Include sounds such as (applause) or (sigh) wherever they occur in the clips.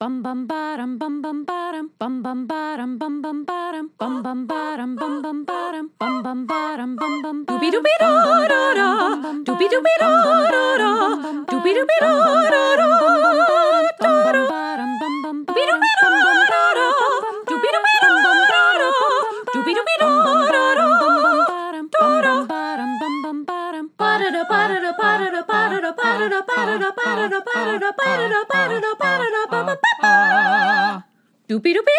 Bum bum bottom bum bum bottom bum bum bottom bum bum bottom bum bum bottom bum bum bottom bum bum bottom bum bum Doobie doobie da da da. Doobie doobie da da da. Doobie doobie da. Da da. Doobie doobie da da da. Doopy doopy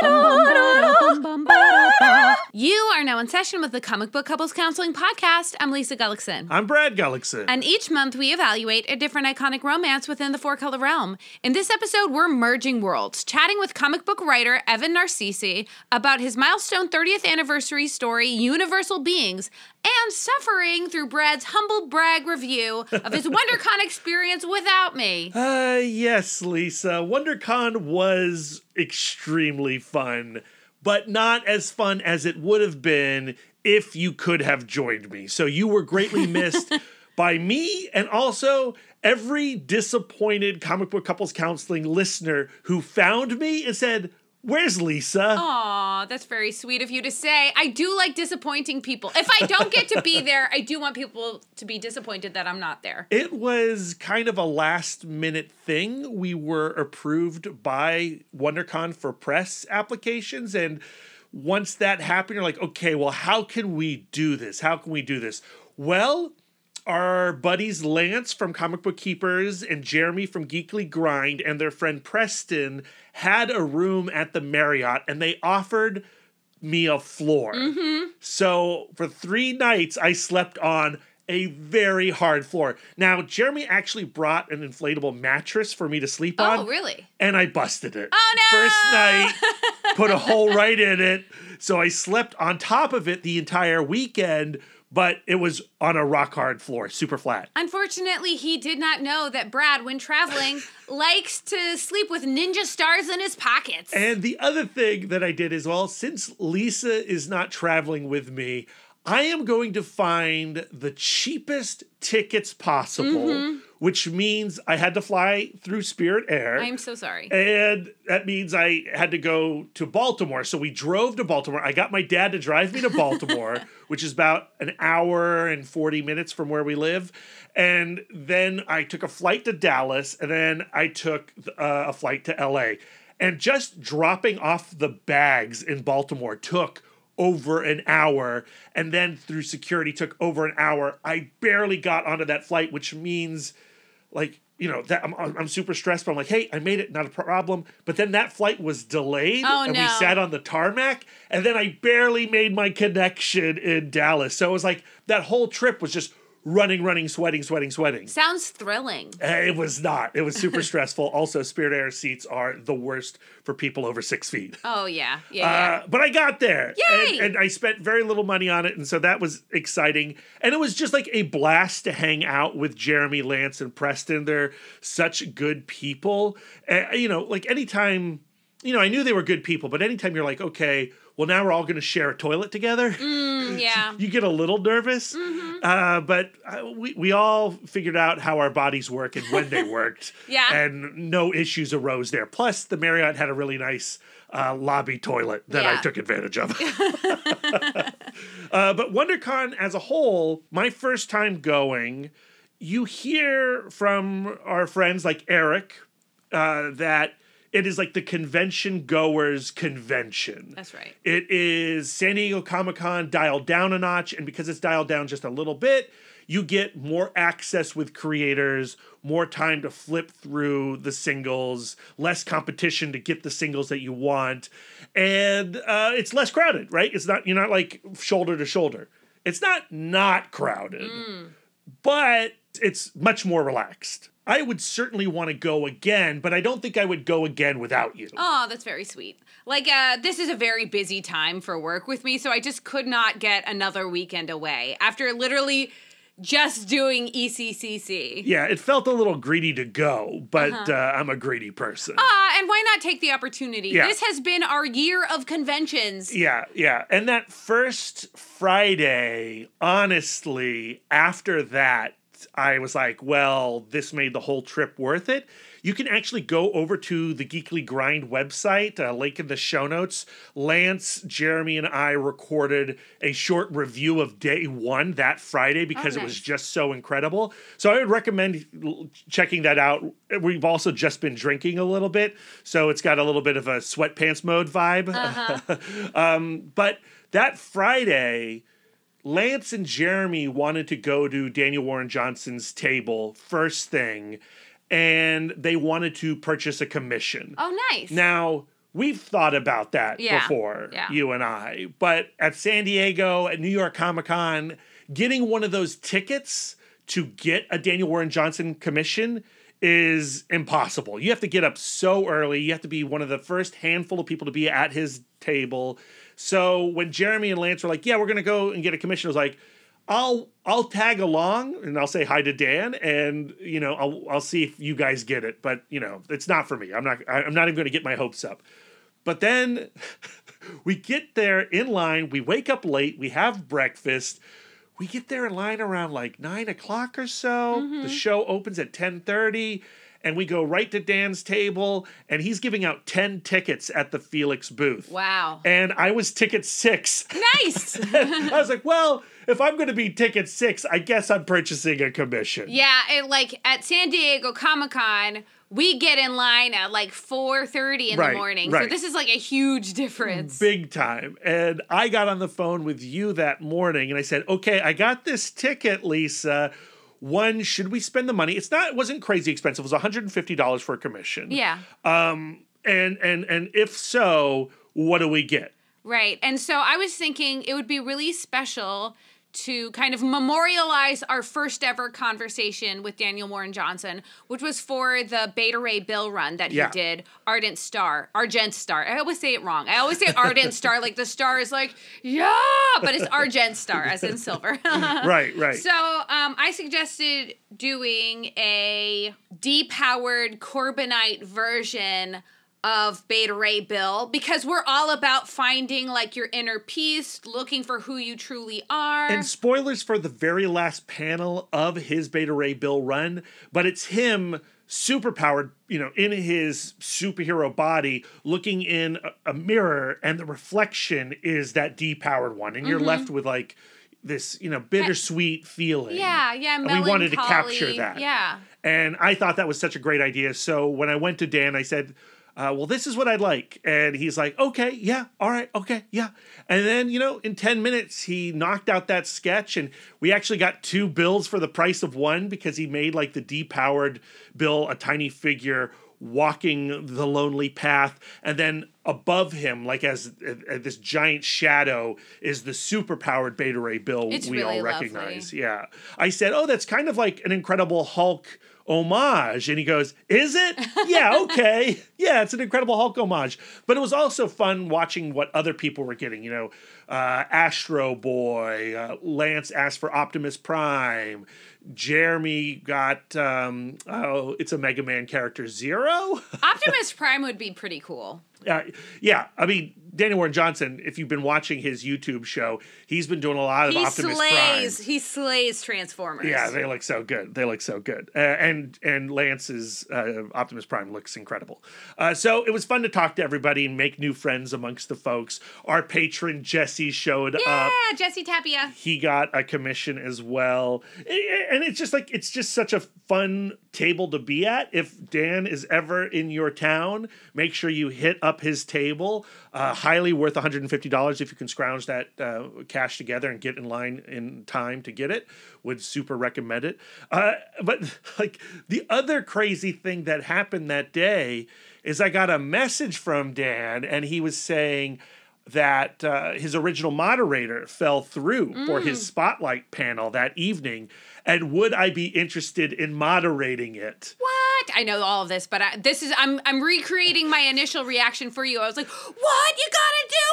you are now in session with the Comic Book Couples Counseling Podcast. I'm Lisa Gullickson. I'm Brad Gullickson. And each month we evaluate a different iconic romance within the four color realm. In this episode, we're merging worlds, chatting with comic book writer Evan Narcisse about his milestone 30th anniversary story, Universal Beings, and suffering through Brad's humble brag review of his (laughs) WonderCon experience without me. uh, yes, Lisa. WonderCon was extremely fun, but not as fun as it would have been if you could have joined me. So you were greatly missed (laughs) by me and also every disappointed comic book couples counseling listener who found me and said, Where's Lisa? Aw, that's very sweet of you to say. I do like disappointing people. If I don't get to be (laughs) there, I do want people to be disappointed that I'm not there. It was kind of a last minute thing. We were approved by WonderCon for press applications. And once that happened, you're like, okay, well, how can we do this? How can we do this? Well, our buddies Lance from Comic Book Keepers and Jeremy from Geekly Grind and their friend Preston had a room at the Marriott and they offered me a floor. Mm-hmm. So for three nights, I slept on a very hard floor. Now, Jeremy actually brought an inflatable mattress for me to sleep oh, on. Oh, really? And I busted it. Oh, no! First night, put a hole (laughs) right in it. So I slept on top of it the entire weekend, but it was on a rock hard floor, super flat. Unfortunately, he did not know that Brad, when traveling, (laughs) likes to sleep with ninja stars in his pockets. And the other thing that I did as well, since Lisa is not traveling with me, I am going to find the cheapest tickets possible, which means I had to fly through Spirit Air. I'm so sorry. and that means I had to go to Baltimore. So we drove to Baltimore. I got my dad to drive me to Baltimore, (laughs) which is about an hour and 40 minutes from where we live. And then I took a flight to Dallas, and then I took uh, a flight to LA. And just dropping off the bags in Baltimore took over an hour. And then through security took over an hour. I barely got onto that flight which means like you know that I'm, I'm super stressed but i'm like hey i made it not a problem. But then that flight was delayed Oh, and no. we sat on the tarmac and then i barely made my connection in dallas. So it was like that whole trip was just running running sweating sweating sweating Sounds thrilling. Eh, it was not it was super (laughs) stressful also spirit air seats are the worst for people over six feet Oh, yeah. Yeah, yeah. uh, but I got there. Yay! And, and I spent very little money on it. And so that was exciting. And it was just like a blast to hang out with Jeremy, Lance, and Preston. They're such good people. Uh, you know, like anytime, you know, I knew they were good people, but anytime you're like, okay, well, now we're all going to share a toilet together. Mm, yeah. (laughs) You get a little nervous, uh, but uh, we, we all figured out how our bodies work and when they (laughs) worked. Yeah. And no issues arose there. Plus, the Marriott had a really nice uh, lobby toilet that I took advantage of. (laughs) uh, but WonderCon as a whole, my first time going, you hear from our friends like Eric uh, that it is like the convention goers convention. That's right. It is San Diego Comic Con dialed down a notch, and because it's dialed down just a little bit, you get more access with creators, more time to flip through the singles, less competition to get the singles that you want, and uh, it's less crowded, right? It's not you're not like shoulder to shoulder. It's not not crowded, but it's much more relaxed. I would certainly want to go again, but I don't think I would go again without you. Oh, that's very sweet. Like, uh, this is a very busy time for work with me, so I just could not get another weekend away after literally just doing ECCC. Yeah, it felt a little greedy to go, but uh I'm a greedy person. Ah, and why not take the opportunity? Yeah. This has been our year of conventions. Yeah, yeah. And that first Friday, honestly, after that, I was like, well, this made the whole trip worth it. You can actually go over to the Geekly Grind website, uh, link in the show notes. Lance, Jeremy, and I recorded a short review of day one that Friday because it was just so incredible. So I would recommend checking that out. We've also just been drinking a little bit, so it's got a little bit of a sweatpants mode vibe. (laughs) um, but that Friday, Lance and Jeremy wanted to go to Daniel Warren Johnson's table first thing, and they wanted to purchase a commission. Oh, nice. Now, we've thought about that Yeah, before, yeah. you and I, but at San Diego, at New York Comic Con, getting one of those tickets to get a Daniel Warren Johnson commission is impossible. You have to get up so early. You have to be one of the first handful of people to be at his table. So when Jeremy and Lance were like, "Yeah, we're to go and get a commission," I was like, I'll I'll tag along and I'll say hi to Dan and you know I'll I'll see if you guys get it but you know it's not for me I'm not I'm not even to get my hopes up but then (laughs) we get there in line we wake up late we have breakfast we get there in line around like nine o'clock or so the mm-hmm. show opens at 10:30 and we go right to Dan's table and he's giving out 10 tickets at the Felix booth wow. and I was ticket six Nice. (laughs) I was like, well, if I'm going to be ticket six, I guess I'm purchasing a commission. yeah, it, like at San Diego Comic Con, we get in line at like 4:30 in Right, the morning. So right. this is like a huge difference. Big time. And I got on the phone with you that morning and I said, okay, I got this ticket, Lisa. One, should we spend the money? It's not, it wasn't crazy expensive. It was $150 for a commission. Yeah. Um, and and and if so, what do we get? Right. And so I was thinking it would be really special to kind of memorialize our first ever conversation with Daniel Warren Johnson, which was for the Beta Ray Bill run that he did, Ardent Star, Argent Star. I always say it wrong. I always say Ardent Star, like the star is like, yeah, but it's Argent Star, as in silver. (laughs) Right, right. So um, I suggested doing a depowered Korbinite version of Beta Ray Bill because we're all about finding like your inner peace, looking for who you truly are. And spoilers for the very last panel of his Beta Ray Bill run, but it's him superpowered, you know, in his superhero body, looking in a, mirror, and the reflection is that depowered one, and Mm-hmm. you're left with like this, you know, bittersweet feeling. yeah, yeah, And we wanted to capture that. Yeah. And I thought that was such a great idea. So when I went to Dan, I said, uh, well, this is what I'd like. And he's like, okay, yeah, all right, okay, yeah. And then, you know, in 10 minutes, he knocked out that sketch. And we actually got two bills for the price of one because he made like the depowered bill, a tiny figure walking the lonely path. And then above him, like as uh, this giant shadow, is the superpowered Beta Ray Bill It's we really all lovely. recognize. Yeah. I said, Oh, that's kind of like an Incredible Hulk homage. And he goes, Is it? (laughs) yeah, okay. Yeah, it's an Incredible Hulk homage. But it was also fun watching what other people were getting. You know, uh, Astro Boy, uh, Lance asked for Optimus Prime. Jeremy got, um, oh, it's a Mega Man character, Zero? (laughs) Optimus Prime would be pretty cool. Uh, yeah, I mean Daniel Warren Johnson. If you've been watching his YouTube show, he's been doing a lot of He Optimus slays. Prime. He slays Transformers. Yeah, they look so good. They look so good. Uh, and and Lance's uh, Optimus Prime looks incredible. Uh, so it was fun to talk to everybody and make new friends amongst the folks. Our patron Jesse showed up. yeah, Jesse Tapia. He got a commission as well. I- And it's just like it's just such a fun table to be at. If Dan is ever in your town, make sure you hit up his table. Uh, highly worth $150 if you can scrounge that uh, cash together and get in line in time to get it. Would super recommend it. Uh, but like the other crazy thing that happened that day is I got a message from Dan and he was saying, that uh, his original moderator fell through for his spotlight panel that evening. And would I be interested in moderating it? What? I know all of this, but I, this is I'm I'm recreating my initial reaction for you. I was like, "What? You gotta do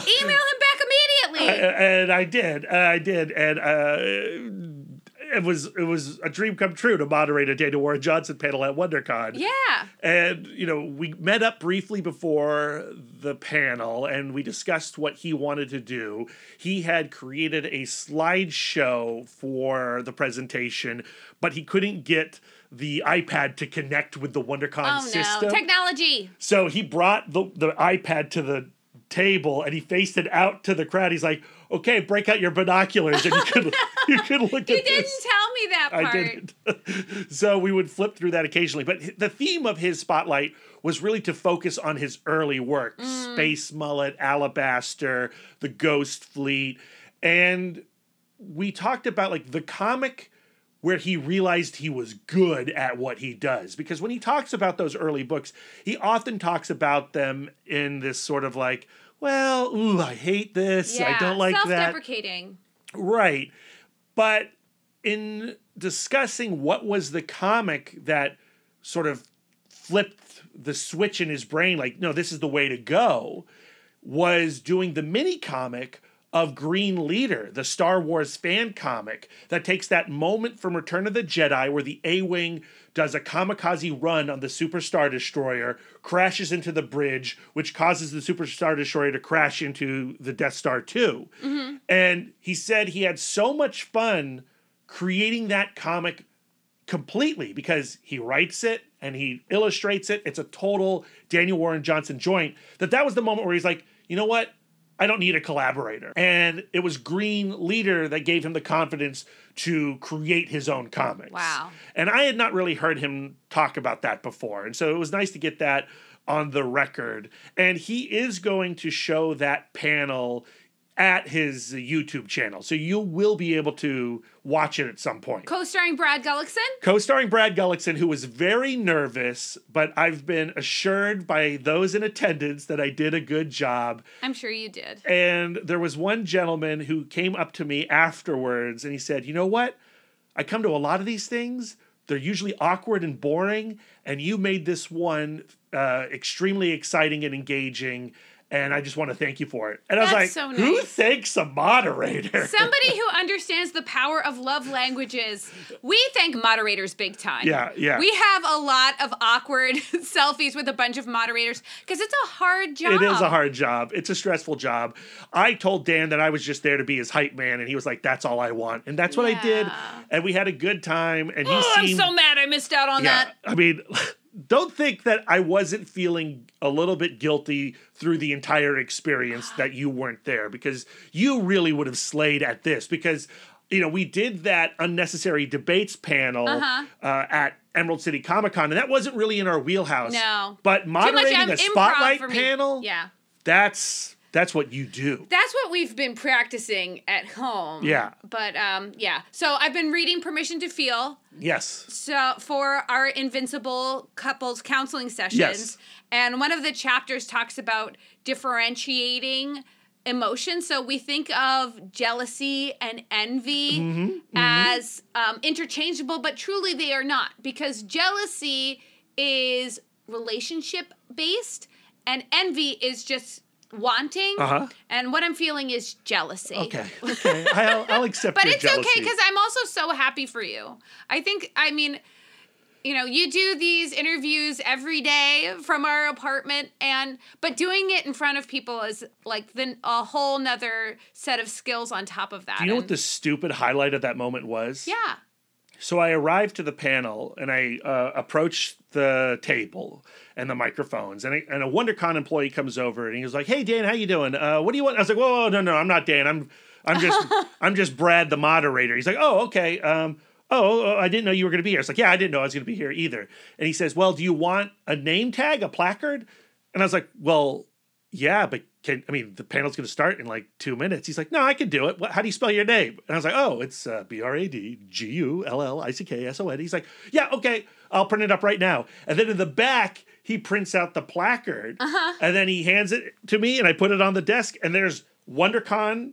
it! (laughs) Email him back immediately." and I did. I did. And uh, it was it was a dream come true to moderate a Daniel Warren Johnson panel at WonderCon. Yeah. And, you know, we met up briefly before the panel and we discussed what he wanted to do. He had created a slideshow for the presentation, but he couldn't get the iPad to connect with the WonderCon Oh system. no. Technology. so he brought the, the iPad to the table and he faced it out to the crowd. He's like, okay, break out your binoculars and you could you could look You at didn't this. tell me that part. I didn't. (laughs) so we would flip through that occasionally. But the theme of his spotlight was really to focus on his early work Mm. Space Mullet, Alabaster, The Ghost Fleet. And we talked about like the comic where he realized he was good at what he does. Because when he talks about those early books, he often talks about them in this sort of like, well, ooh, I hate this. I don't like that. Self-deprecating. Right. But in discussing what was the comic that sort of flipped the switch in his brain, like, no, this is the way to go, was doing the mini comic of Green Leader, the Star Wars fan comic that takes that moment from Return of the Jedi where the A Wing does a kamikaze run on the Super Star Destroyer, crashes into the bridge, which causes the Super Star Destroyer to crash into the Death Star 2. Mm-hmm. And he said he had so much fun creating that comic completely because he writes it and he illustrates it. It's a total Daniel Warren Johnson joint. That that was the moment where he's like, you know what? I don't need a collaborator. And it was Green Leader that gave him the confidence to create his own comics. Wow. And I had not really heard him talk about that before. And so it was nice to get that on the record. And he is going to show that panel at his YouTube channel. So you will be able to watch it at some point. Co-starring Brad Gullickson. Co-starring Brad Gullickson, who was very nervous, but I've been assured by those in attendance that I did a good job. I'm sure you did. And there was one gentleman who came up to me afterwards and he said, You know what? I come to a lot of these things. They're usually awkward and boring. And you made this one uh, extremely exciting and engaging. And I just want to thank you for it. And I was like, That's so Who nice. thanks a moderator? (laughs) Somebody who understands the power of love languages. We thank moderators big time. Yeah, yeah. We have a lot of awkward (laughs) selfies with a bunch of moderators because it's a hard job. It is a hard job. It's a stressful job. I told Dan that I was just there to be his hype man, and he was like, "That's all I want," and that's what I did. And we had a good time. And he Oh, I'm so mad I missed out on yeah. that. I mean, (laughs) don't think that I wasn't feeling a little bit guilty through the entire experience that you weren't there because you really would have slayed at this because. You know, we did that unnecessary debates panel Uh-huh. uh, at Emerald City Comic Con, and that wasn't really in our wheelhouse. No. But much moderating um, a spotlight panel, Yeah. that's that's what you do. That's what we've been practicing at home. Yeah. But um yeah. So I've been reading Permission to Feel Yes. so for our invincible couples counseling sessions Yes. and one of the chapters talks about differentiating emotions so we think of jealousy and envy Mm-hmm, as um, interchangeable but truly they are not because jealousy is relationship based and envy is just wanting Uh-huh. and what i'm feeling is jealousy Okay. Okay. I'll, I'll accept but it's jealousy. okay because I'm also so happy for you. I think, I mean, you know, you do these interviews every day from our apartment, and but doing it in front of people is like then a whole nother set of skills on top of that. Do you know what the stupid highlight of that moment was? Yeah. So I arrived to the panel and I uh, approached the table and the microphones, and, I, and a WonderCon employee comes over and he was like, "Hey Dan, how you doing? Uh, what do you want?" I was like, "Whoa, whoa, no, no, I'm not Dan. I'm I'm just (laughs) I'm just Brad, the moderator." He's like, "Oh, okay. Um, oh, oh, I didn't know you were going to be here." It's like, "Yeah, I didn't know I was going to be here either." And he says, "Well, do you want a name tag, a placard?" And I was like, "Well, yeah, but can I mean the panel's going to start in like two minutes?" He's like, "No, I can do it. What, how do you spell your name?" And I was like, "Oh, it's uh, B R A D G U L L I C K S O N." He's like, "Yeah, okay, I'll print it up right now." And then in the back, he prints out the placard, and then he hands it to me, and I put it on the desk, and there's WonderCon,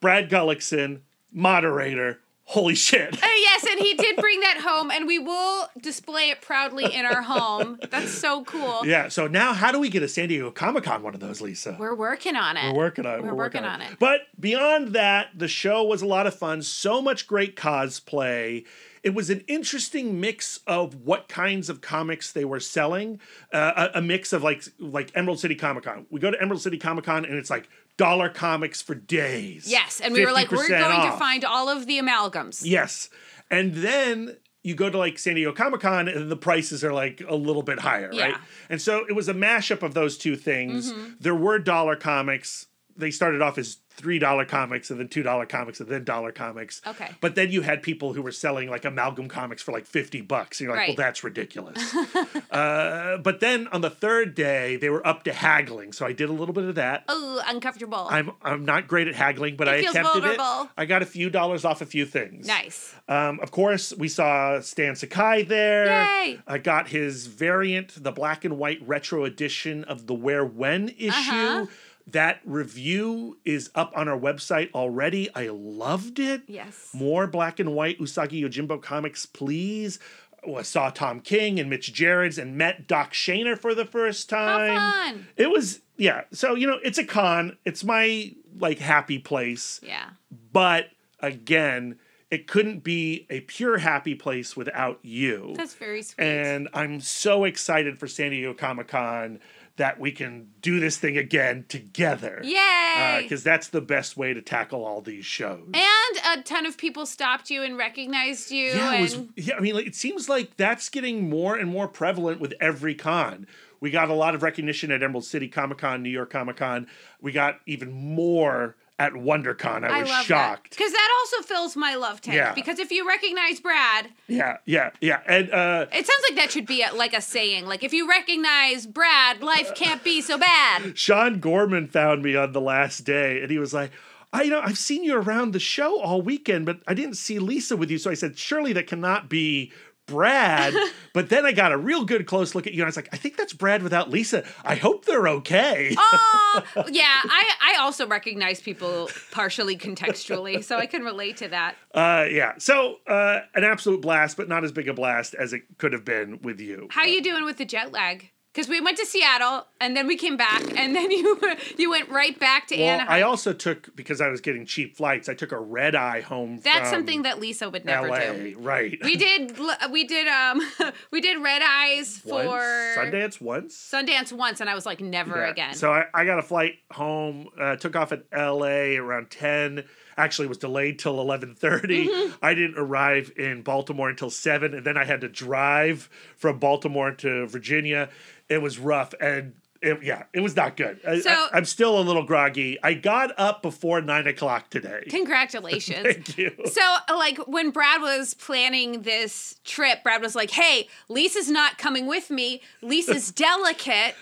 Brad Gullickson, moderator, holy shit. Uh, yes, and he did bring that home, and we will display it proudly in our home. That's so cool. Yeah. So now, how do we get a San Diego Comic Con one of those, Lisa? We're working on it. We're working on it. We're working on it. But beyond that, the show was a lot of fun. So much great cosplay. It was an interesting mix of what kinds of comics they were selling. Uh, a, a mix of like like Emerald City Comic Con. We go to Emerald City Comic Con and it's like dollar comics for days. Yes, and we were like, we're 50% going to find all of the amalgams. Yes. And then you go to like San Diego Comic Con and the prices are like a little bit higher, right? And so it was a mashup of those two things. Mm-hmm. There were dollar comics. They started off as three dollar comics and then two dollar comics and then dollar comics. Okay. But then you had people who were selling like amalgam comics for like 50 bucks. And you're like, Right. well, that's ridiculous. (laughs) uh, but then on the third day, they were up to haggling. So I did a little bit of that. Oh, uncomfortable. I'm I'm not great at haggling, but It I attempted vulnerable. it. I got a few dollars off a few things. nice. Um, of course, we saw Stan Sakai there. Yay! I got his variant, the black and white retro edition of the Where When issue. Uh-huh. That review is up on our website already. I loved it. Yes. More black and white Usagi Yojimbo comics, please. Oh, I saw Tom King and Mitch Gerads and met Doc Shaner for the first How time. fun. It was, yeah. So, you know, it's a con. It's my like happy place. Yeah. But again, it couldn't be a pure happy place without you. That's very sweet. and I'm so excited for San Diego Comic Con that we can do this thing again together. Yay! Uh, because that's the best way to tackle all these shows. and a ton of people stopped you and recognized you. yeah, it was, yeah, I mean, like, it seems like that's getting more and more prevalent with every con. We got a lot of recognition at Emerald City Comic Con, New York Comic Con. We got even more at WonderCon. I I was shocked. Because that also fills my love tank. Yeah. Because if you recognize Brad, Yeah, yeah, yeah. And uh, it sounds like that should be a, like a saying. Like if you recognize Brad, life can't be so bad. Sean Gorman found me on the last day and he was like, I you know I've seen you around the show all weekend, but I didn't see Lisa with you. So I said, surely that cannot be Brad. (laughs) but then I got a real good close look at you and I was like, I think that's Brad without Lisa. I hope they're okay. Oh, (laughs) yeah. I, I also recognize people partially contextually, so I can relate to that. Uh, yeah. So uh, an absolute blast, but not as big a blast as it could have been with you. How you doing with the jet lag? Because we went to Seattle and then we came back and then you (laughs) you went right back to well, Anaheim. I also took because I was getting cheap flights. I took a red eye home. That's something that Lisa would never LA, do. right? We did (laughs) we did um (laughs) we did red eyes for once Sundance once. Sundance once and I was like never Yeah. again. So I, I got a flight home. Uh, took off at L.A. around ten. Actually, was delayed till 11:30. Mm-hmm. I didn't arrive in Baltimore until seven, and then I had to drive from Baltimore to Virginia. It was rough, and it, yeah, it was not good. So- I, am still a little groggy. I got up before nine o'clock today. Congratulations. (laughs) Thank you. So, like, when Brad was planning this trip, Brad was like, hey, Lisa's not coming with me. Lisa's (laughs) delicate,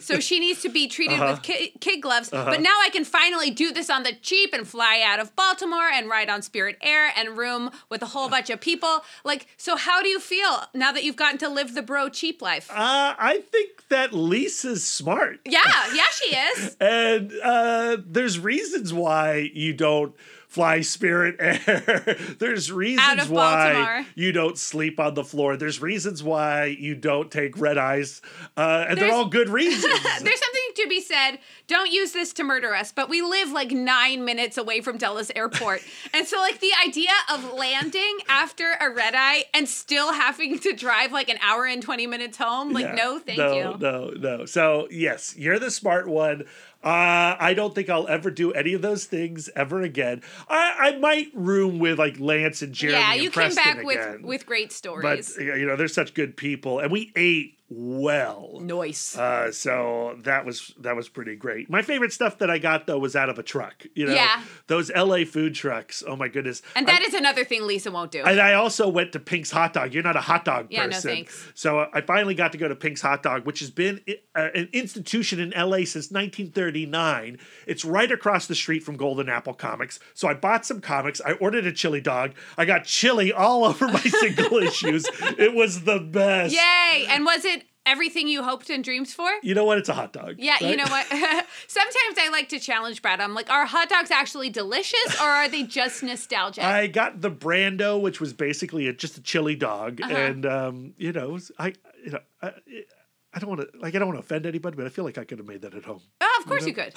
so she needs to be treated Uh-huh. with ki- kid gloves. But now I can finally do this on the cheap and fly out of Baltimore and ride on Spirit Air and room with a whole bunch of people. Like, so how do you feel now that you've gotten to live the bro cheap life? Uh, I think that Lisa's smart. yeah, yeah, she is. (laughs) and uh, there's reasons why you don't fly Spirit (laughs) Air. there's reasons why Baltimore. you don't sleep on the floor. There's reasons why you don't take red eyes, uh, and they're all good (laughs) reasons. (laughs) There's something to be said. Don't use this to murder us, but we live like nine minutes away from Dulles Airport. and so, like, the idea of landing after a red eye and still having to drive like an hour and 20 minutes home, like, Yeah. no, thank no, you. No, no. So yes, you're the smart one. Uh, I don't think I'll ever do any of those things ever again. I, I might room with like Lance and Jeremy. yeah, you came back with again. with great stories. but you know they're such good people, and we ate well. Nice. Uh, so that was that was pretty great. My favorite stuff that I got though was out of a truck. You know, Yeah. those L.A. food trucks. Oh my goodness! and that is another thing Lisa won't do. And I also went to Pink's Hot Dog. You're not a hot dog Yeah, no person. thanks. So I finally got to go to Pink's Hot Dog, which has been uh, an institution in LA since 1939. It's right across the street from Golden Apple Comics. So I bought some comics. I ordered a chili dog. I got chili all (laughs) over my single issues. It was the best. Yay! And was it everything you hoped and dreamed for? You know what? It's a hot dog. Yeah, you know what? (laughs) (laughs) Sometimes I like to challenge Brad. I'm like, are hot dogs actually delicious or are they just nostalgic? I got the Brando, which was basically a, just a chili dog, Uh-huh. and um, you know, I, you know, I, I don't want to like I don't want to offend anybody, but I feel like I could have made that at home. oh, of course you could.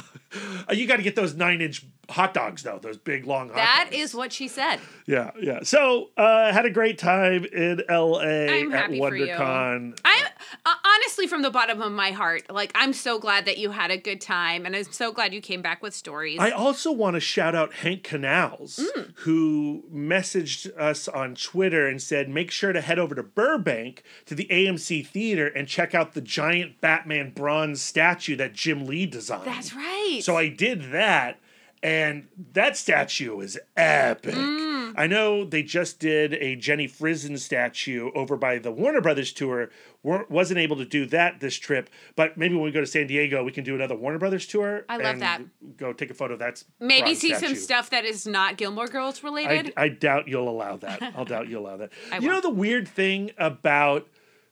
Uh, (laughs) you got to get those nine inch hot dogs though, those big long hot That dogs. is what she said. yeah, yeah. So uh, had a great time in L.A. I'm at happy. WonderCon. I'm uh, honestly from the bottom of my heart, like I'm so glad that you had a good time, and I'm so glad you came back with stories. I also want to shout out Hank Canals, Mm. who messaged us on Twitter and said, make sure to head over to Burbank to the AMC Theater and check out the giant Batman bronze statue that Jim Lee designed. That's right. So I did that, and that statue is epic. Mm. I know they just did a Jenny Frison statue over by the Warner Brothers tour. Weren't- wasn't able to do that this trip, but maybe when we go to San Diego, we can do another Warner Brothers tour. I love and that. Go take a photo That's. Maybe see some stuff that is not Gilmore Girls I, related. I doubt you'll allow that. (laughs) I'll doubt you'll allow that. I you know won't. the weird thing about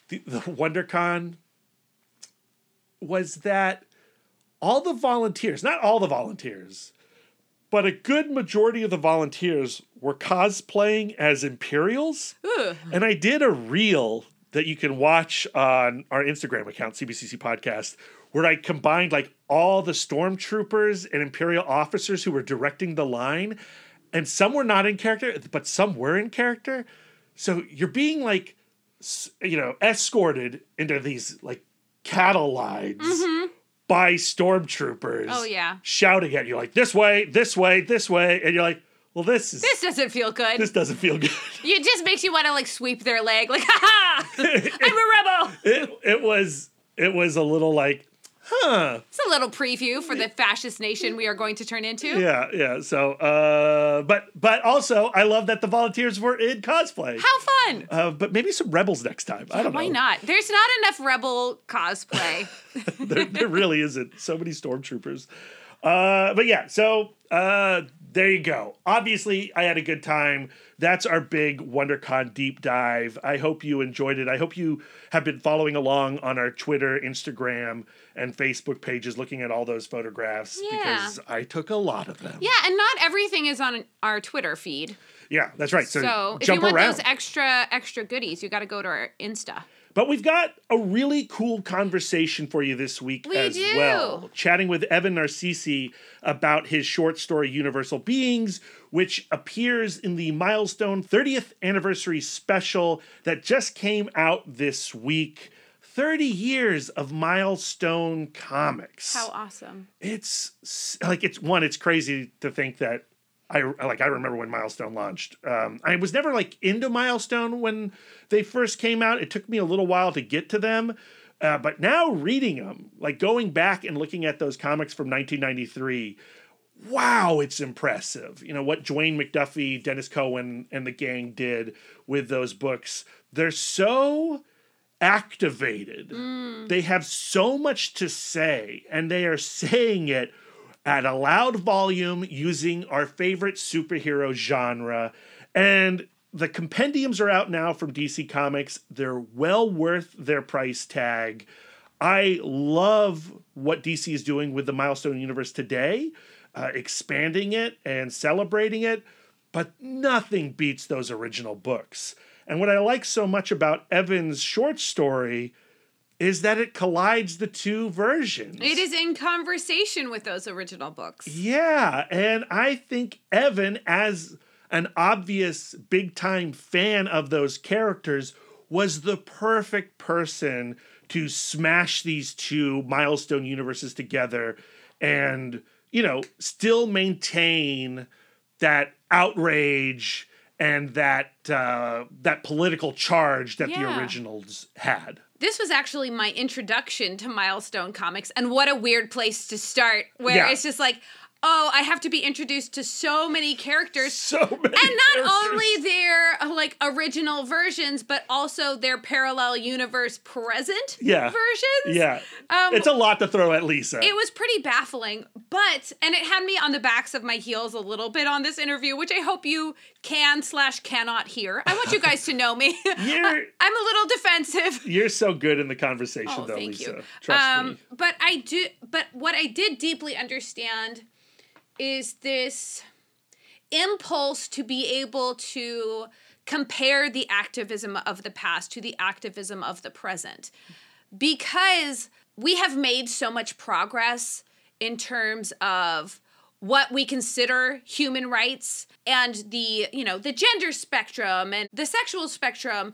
the, the (laughs) WonderCon was that all the volunteers, not all the volunteers, but a good majority of the volunteers were cosplaying as Imperials. Ooh. And I did a reel that you can watch on our Instagram account, CBCC Podcast, where I combined like all the stormtroopers and Imperial officers who were directing the line. And some were not in character, but some were in character. So you're being like, you know, escorted into these like cattle lines mm-hmm. By stormtroopers. Oh, yeah. Shouting at you like, this way, this way, this way. And you're like, well, this is. This doesn't feel good. this doesn't feel good. (laughs) it just makes you want to like sweep their leg, like, (laughs) ha ha! (laughs) I'm a rebel. it it was it was a little like huh. It's a little preview for the fascist nation we are going to turn into. yeah yeah so uh but but also i love that the volunteers were in cosplay. How fun! uh, but maybe some rebels next time i don't Why know. Why not? There's not enough rebel cosplay. (laughs) there, there really isn't. So many stormtroopers. Uh but yeah so uh there you go. Obviously i had a good time. That's our big wondercon deep dive. I hope you enjoyed it. I hope you have been following along on our twitter instagram and facebook pages looking at all those photographs Yeah. because i took a lot of them yeah, and not everything is on our Twitter feed. yeah that's right so, So if you want around those extra extra goodies, you got to go to our Insta. But we've got a really cool conversation for you this week We as do. well. Chatting with Evan Narcisse about his short story Universal Beings, which appears in the Milestone 30th anniversary special that just came out this week. 30 years of Milestone comics. How awesome! it's like it's one it's crazy to think that i like i remember when milestone launched. Um, i was never like into milestone when they first came out. It took me a little while to get to them uh, but now reading them like going back and looking at those comics from 1993 wow it's impressive. You know what Dwayne mcduffie Denys Cowan and the gang did with those books. They're so activated. They have so much to say, and they are saying it at a loud volume using our favorite superhero genre. And the compendiums are out now from DC Comics. They're well worth their price tag. I love what DC is doing with the Milestone universe today, uh, expanding it and celebrating it, but nothing beats those original books. And what I like so much about Evan's short story is that it collides the two versions. It is in conversation with those original books. Yeah, and I think Evan, as an obvious big time fan of those characters, was the perfect person to smash these two milestone universes together and, you know, still maintain that outrage and that uh, that political charge that the originals had. This was actually my introduction to Milestone Comics, and what a weird place to start, where Yeah. it's just like, oh, I have to be introduced to so many characters. So many. and not characters. only their like original versions, but also their parallel universe present Yeah. versions. Yeah. Um, it's a lot to throw at Lisa. It was pretty baffling, but and it had me on the backs of my heels a little bit on this interview, which I hope you can slash cannot hear. I want you guys to know me. (laughs) You're- (laughs) I'm a little defensive. You're so good in the conversation, Oh, though, thank Lisa. you. Trust um, me. But I do. But what I did deeply understand is this impulse to be able to compare the activism of the past to the activism of the present, because we have made so much progress in terms of what we consider human rights and the you know the gender spectrum and the sexual spectrum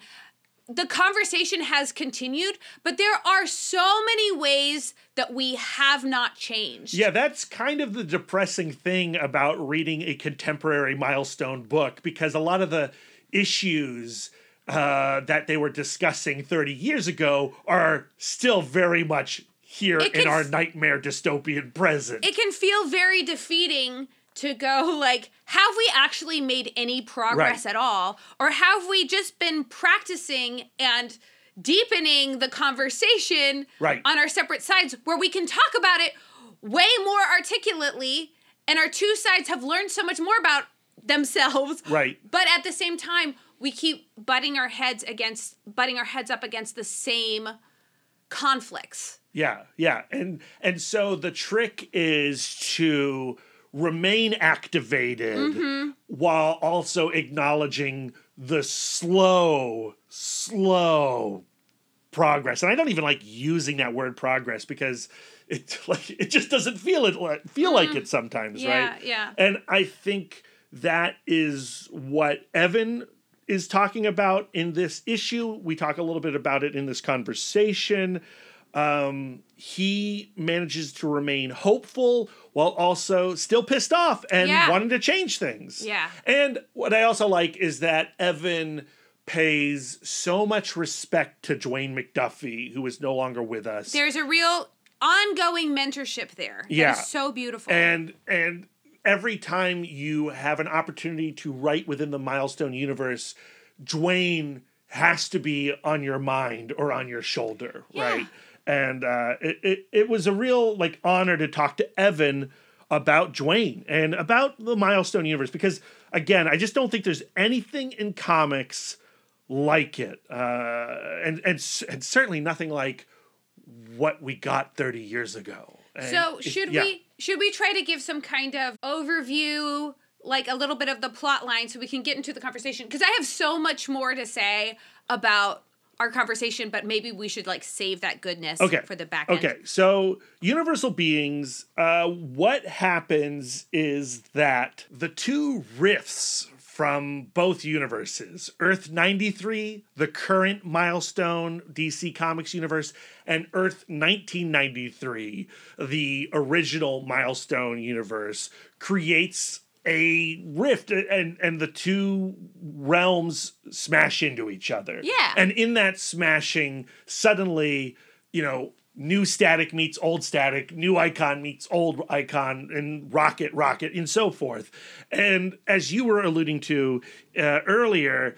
the conversation has continued, but there are so many ways that we have not changed. Yeah, that's kind of the depressing thing about reading a contemporary milestone book because a lot of the issues uh, that they were discussing 30 years ago are still very much here It in our nightmare dystopian present. It can feel very defeating to go like, have we actually made any progress Right. at all? Or have we just been practicing and deepening the conversation Right. on our separate sides where we can talk about it way more articulately and our two sides have learned so much more about themselves Right. but at the same time we keep butting our heads against butting our heads up against the same conflicts Yeah, yeah. And and so the trick is to remain activated Mm-hmm. while also acknowledging the slow, slow progress. And I don't even like using that word progress because it (laughs) like it just doesn't feel it like feel like it sometimes, Mm. Yeah, right? yeah. And I think that is what Evan is talking about in this issue. We talk a little bit about it in this conversation. Um, he manages to remain hopeful while also still pissed off and Yeah. wanting to change things. Yeah. And what I also like is that Evan pays so much respect to Dwayne McDuffie, who is no longer with us. there's a real ongoing mentorship there Yeah. so beautiful and and every time you have an opportunity to write within the milestone universe dwayne has to be on your mind or on your shoulder Yeah. right and uh, it, it, it was a real like honor to talk to evan about dwayne and about the milestone universe because again i just don't think there's anything in comics like it uh, and, and and certainly nothing like what we got 30 years ago And So it- should yeah. we should we try to give some kind of overview, like a little bit of the plot line, so we can get into the conversation? Because I have so much more to say about our conversation, but maybe we should like save that goodness okay for the back end. okay so universal beings uh what happens is that the two rifts from both universes earth 93 the current milestone dc comics universe and earth 1993 the original milestone universe creates a rift and and the two realms smash into each other Yeah. and in that smashing suddenly you know new static meets old static new icon meets old icon and rocket rocket and so forth and as you were alluding to uh, earlier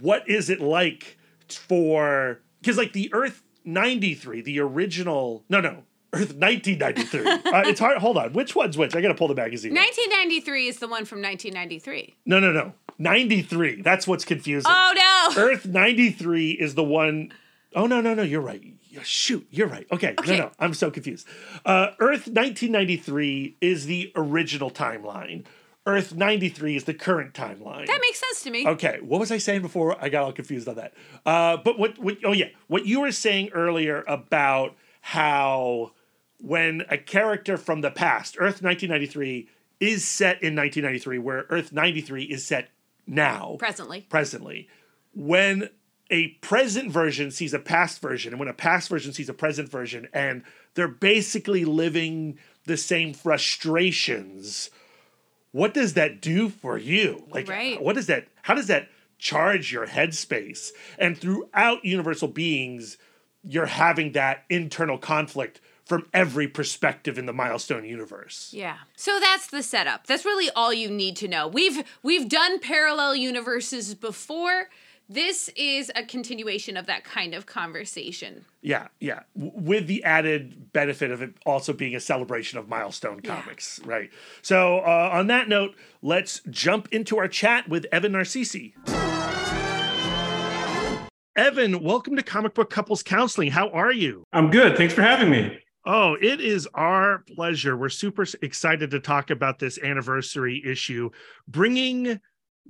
what is it like for because like the earth 93 the original no no (laughs) earth 1993 uh, it's hard hold on which one's which i gotta pull the magazine up. 1993 is the one from 1993. no no no 93 that's what's confusing Oh no! Earth 93 is the one oh no, no, no, you're right. Shoot, you're right. Okay, Okay. no, no, I'm so confused. Uh, Earth 1993 is the original timeline. Earth 93 is the current timeline. That makes sense to me. Okay, what was I saying before? I got all confused on that. Uh, but what, what? Oh yeah, what you were saying earlier about how when a character from the past, Earth 1993, is set in 1993, where Earth 93 is set now, Presently. presently, when a present version sees a past version, and when a past version sees a present version, and they're basically living the same frustrations what does that do for you? Like, Right. what does that? How does that charge your headspace? And throughout Universal Beings, you're having that internal conflict from every perspective in the milestone universe. Yeah. So that's the setup. That's really all you need to know. We've we've done parallel universes before. This is a continuation of that kind of conversation. Yeah, yeah. W- with the added benefit of it also being a celebration of milestone comics, right? So, uh, on that note, let's jump into our chat with Evan Narcisse. Evan, welcome to Comic Book Couples Counseling. How are you? I'm good. Thanks for having me. Oh, it is our pleasure. We're super excited to talk about this anniversary issue, bringing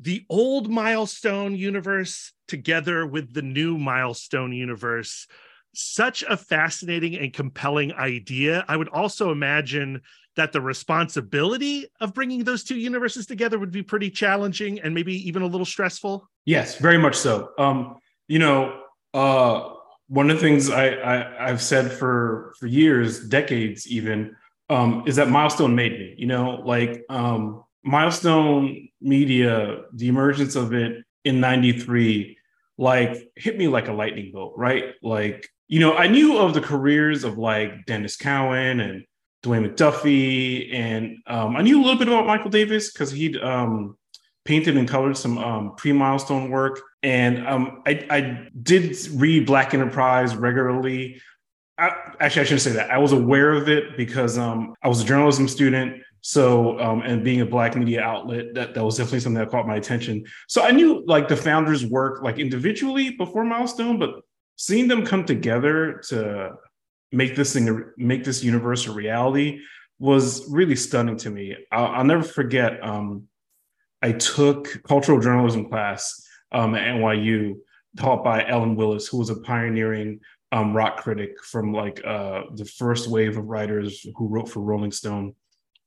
the old milestone universe together with the new milestone universe. Such a fascinating and compelling idea. I would also imagine that the responsibility of bringing those two universes together would be pretty challenging and maybe even a little stressful. Yes, very much so. Um, you know, uh, one of the things I, I have said for for years, decades even, um, is that Milestone made me. You know, like um, Milestone Media, the emergence of it in '93, like hit me like a lightning bolt, right? Like, you know, I knew of the careers of like Denys Cowan and Dwayne McDuffie, and um, I knew a little bit about Michael Davis because he'd um, painted and colored some um, pre-milestone work. And um, I, I, did read Black Enterprise regularly. I, actually, I shouldn't say that. I was aware of it because um, I was a journalism student. So, um, and being a Black media outlet, that, that was definitely something that caught my attention. So I knew like the founders' work like individually before Milestone, but seeing them come together to make this thing, make this universe a reality was really stunning to me. I'll, I'll never forget. Um, I took cultural journalism class um, at NYU, taught by Ellen Willis, who was a pioneering um, rock critic from like uh, the first wave of writers who wrote for Rolling Stone,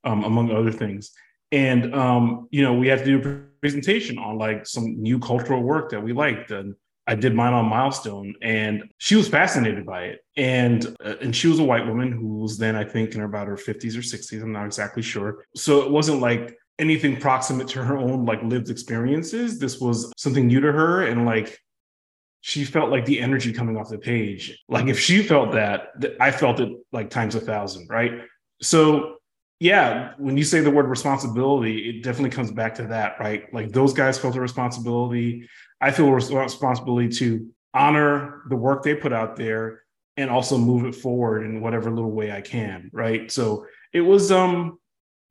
um, among other things. And um, you know, we had to do a presentation on like some new cultural work that we liked, and I did mine on Milestone, and she was fascinated by it. And uh, and she was a white woman who was then, I think, in about her fifties or sixties. I'm not exactly sure. So it wasn't like anything proximate to her own like lived experiences. This was something new to her, and like she felt like the energy coming off the page. Like if she felt that, I felt it like times a thousand, right? So yeah, when you say the word responsibility, it definitely comes back to that, right? Like those guys felt a responsibility. I feel a responsibility to honor the work they put out there and also move it forward in whatever little way I can, right? So it was um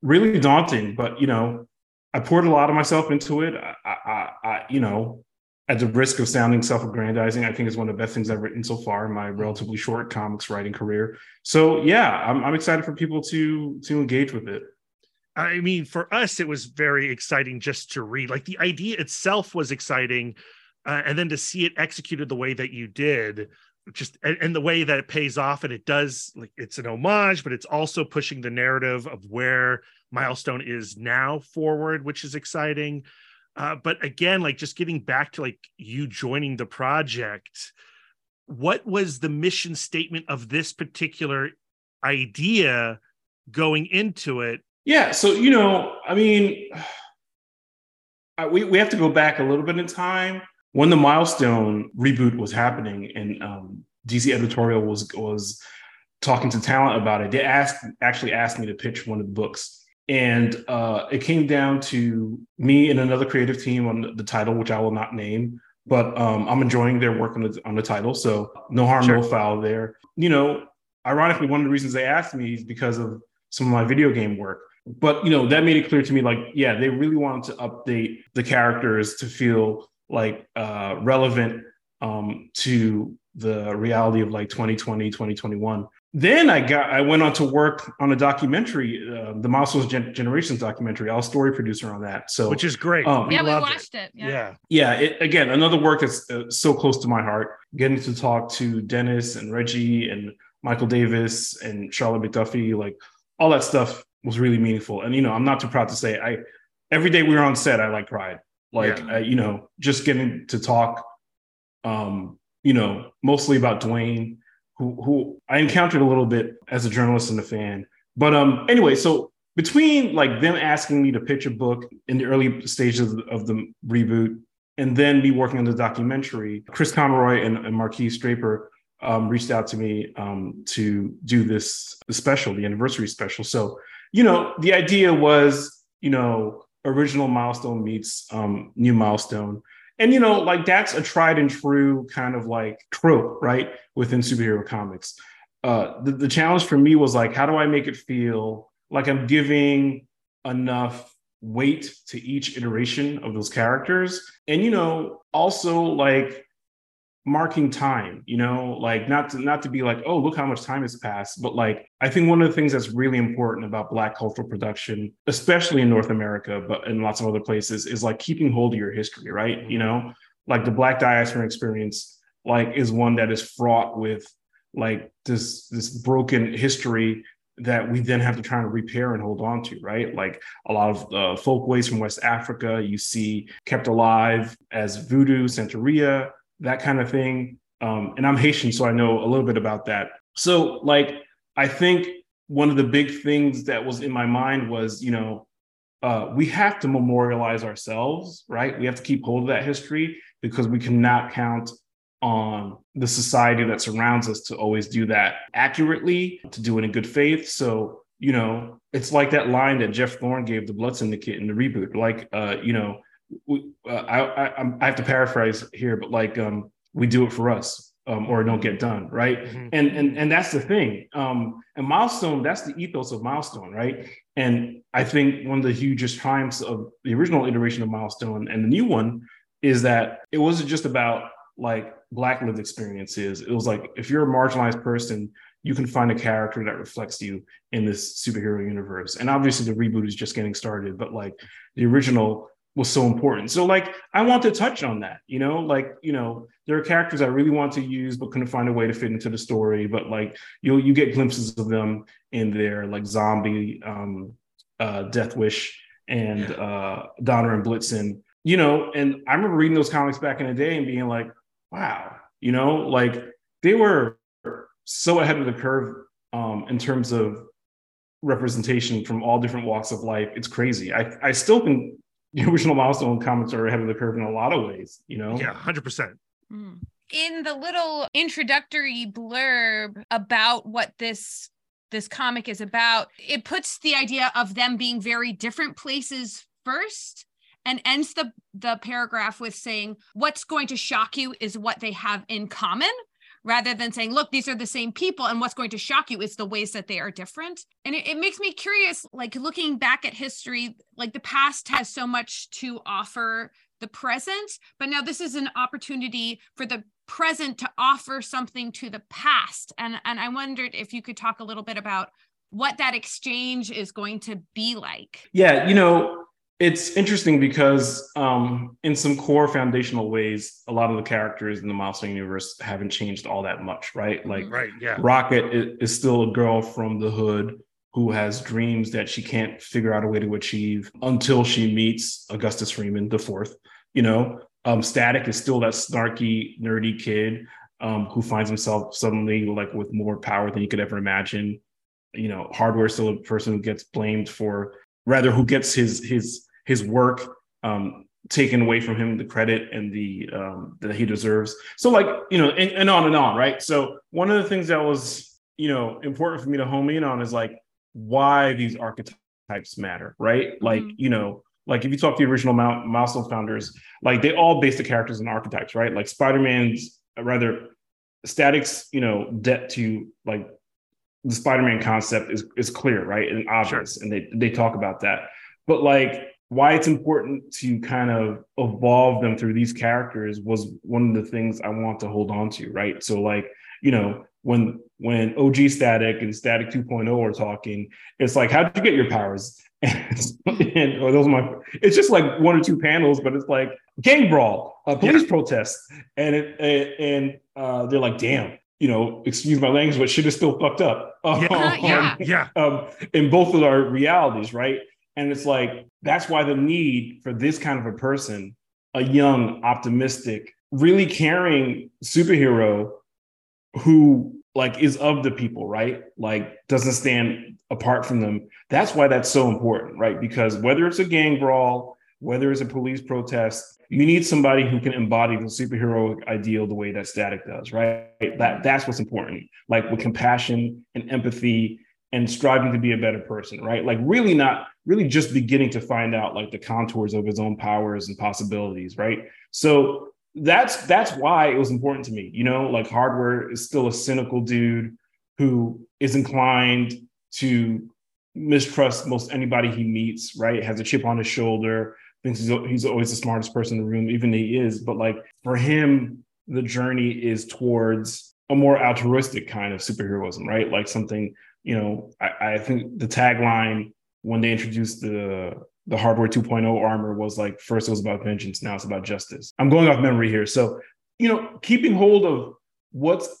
really daunting, but you know, I poured a lot of myself into it. I, I, I you know, at the risk of sounding self-aggrandizing, I think it's one of the best things I've written so far in my relatively short comics writing career. So yeah, I'm, I'm excited for people to to engage with it. I mean, for us, it was very exciting just to read. Like the idea itself was exciting, uh, and then to see it executed the way that you did, just and, and, the way that it pays off, and it does like it's an homage, but it's also pushing the narrative of where Milestone is now forward, which is exciting. Uh, but again, like just getting back to like you joining the project, what was the mission statement of this particular idea going into it? Yeah, so you know, I mean, (sighs) we we have to go back a little bit in time when the milestone reboot was happening, and um, DC editorial was was talking to talent about it. They asked actually asked me to pitch one of the books and uh, it came down to me and another creative team on the title, which I will not name. But um, I'm enjoying their work on the on the title, so no harm, sure. no foul there. You know, ironically, one of the reasons they asked me is because of some of my video game work. But you know, that made it clear to me, like, yeah, they really wanted to update the characters to feel like uh, relevant um, to the reality of like 2020, 2021 then I got I went on to work on a documentary, uh, the Milestones Gen- Generations documentary. I was story producer on that, so which is great. Um, yeah, we watched it. it. Yeah, yeah. yeah it, again, another work that's uh, so close to my heart. Getting to talk to Denys and Reggie and Michael Davis and Charlotte McDuffie, like all that stuff was really meaningful. And you know, I'm not too proud to say I every day we were on set, I like cried. Like yeah. you know, just getting to talk, um, you know, mostly about Dwayne who who I encountered a little bit as a journalist and a fan. But um, anyway, so between like them asking me to pitch a book in the early stages of, of the reboot, and then me working on the documentary, Chris Conroy and, and Marquis Draper um, reached out to me um, to do this special, the anniversary special. So, you know, the idea was, you know, original milestone meets um, new milestone. And, you know, like that's a tried and true kind of like trope, right? Within superhero comics. Uh, the, the challenge for me was like, how do I make it feel like I'm giving enough weight to each iteration of those characters? And, you know, also like marking time you know like not to not to be like oh look how much time has passed but like i think one of the things that's really important about black cultural production especially in north america but in lots of other places is like keeping hold of your history right you know like the black diaspora experience like is one that is fraught with like this this broken history that we then have to try to repair and hold on to, right? Like a lot of uh, folkways from West Africa, you see kept alive as voodoo, Santeria, that kind of thing. Um, and I'm Haitian, so I know a little bit about that. So, like, I think one of the big things that was in my mind was, you know, uh, we have to memorialize ourselves, right? We have to keep hold of that history because we cannot count on the society that surrounds us to always do that accurately, to do it in good faith. So, you know, it's like that line that Jeff Thorne gave the Blood Syndicate in the reboot, like, uh, you know, we, uh, I, I, I have to paraphrase here, but like um, we do it for us um, or don't get done, right? Mm-hmm. And and and that's the thing. Um, and milestone, that's the ethos of milestone, right? And I think one of the hugest triumphs of the original iteration of milestone and the new one is that it wasn't just about like black lived experiences. It was like if you're a marginalized person, you can find a character that reflects you in this superhero universe. And obviously the reboot is just getting started, but like the original was so important. So like I want to touch on that, you know, like, you know, there are characters I really want to use but couldn't find a way to fit into the story, but like you you get glimpses of them in there like Zombie, um uh Death Wish and uh Donner and Blitzen, you know, and I remember reading those comics back in the day and being like, wow, you know, like they were so ahead of the curve um in terms of representation from all different walks of life. It's crazy. I I still think the original milestone comics are ahead of the curve in a lot of ways, you know? Yeah, 100%. Mm. In the little introductory blurb about what this this comic is about, it puts the idea of them being very different places first and ends the the paragraph with saying what's going to shock you is what they have in common rather than saying, look, these are the same people. And what's going to shock you is the ways that they are different. And it, it, makes me curious, like looking back at history, like the past has so much to offer the present, but now this is an opportunity for the present to offer something to the past. And, and I wondered if you could talk a little bit about what that exchange is going to be like. Yeah, you know, it's interesting because um, in some core foundational ways a lot of the characters in the milestone universe haven't changed all that much right? Like right yeah. Rocket is still a girl from the hood who has dreams that she can't figure out a way to achieve until she meets augustus freeman the fourth you know? Um, static is still that snarky nerdy kid um, who finds himself suddenly like with more power than he could ever imagine. You know hardware is still a person who gets blamed for rather who gets his his his work um, taken away from him the credit and the um, that he deserves. So like you know, and, and on and on, right? So one of the things that was you know important for me to home in on is like why these archetypes matter, right? Mm-hmm. Like you know, like if you talk to the original milestone founders, like they all base the characters on archetypes, right? Like Spider Man's rather Static's, you know, debt to like the Spider-Man concept is is clear, right? And obvious. Sure. And they they talk about that. But like why it's important to kind of evolve them through these characters was one of the things I want to hold on to, right? So like, you know, when when OG Static and Static 2.0 are talking, it's like, how'd you get your powers? (laughs) And, and or those are my it's just like one or two panels, but it's like gang brawl, a police yeah. protest. And it and uh, they're like, damn, you know, excuse my language, but shit is still fucked up. Yeah, (laughs) um, yeah, yeah. Um, in both of our realities, right? And it's like, that's why the need for this kind of a person, a young, optimistic, really caring superhero who like is of the people, right? Like doesn't stand apart from them. That's why that's so important, right? Because whether it's a gang brawl, whether it's a police protest, you need somebody who can embody the superhero ideal the way that Static does, right? That that's what's important. Like with compassion and empathy and striving to be a better person, right? Like really not really just beginning to find out like the contours of his own powers and possibilities, right? So that's that's why it was important to me. You know, like hardware is still a cynical dude who is inclined to mistrust most anybody he meets, right? Has a chip on his shoulder, thinks he's, he's always the smartest person in the room, even he is. But like for him, the journey is towards a more altruistic kind of superheroism, right? Like something, you know, I, I think the tagline when they introduced the the hardware 2.0 armor was like first it was about vengeance, now it's about justice. I'm going off memory here. So, you know, keeping hold of what's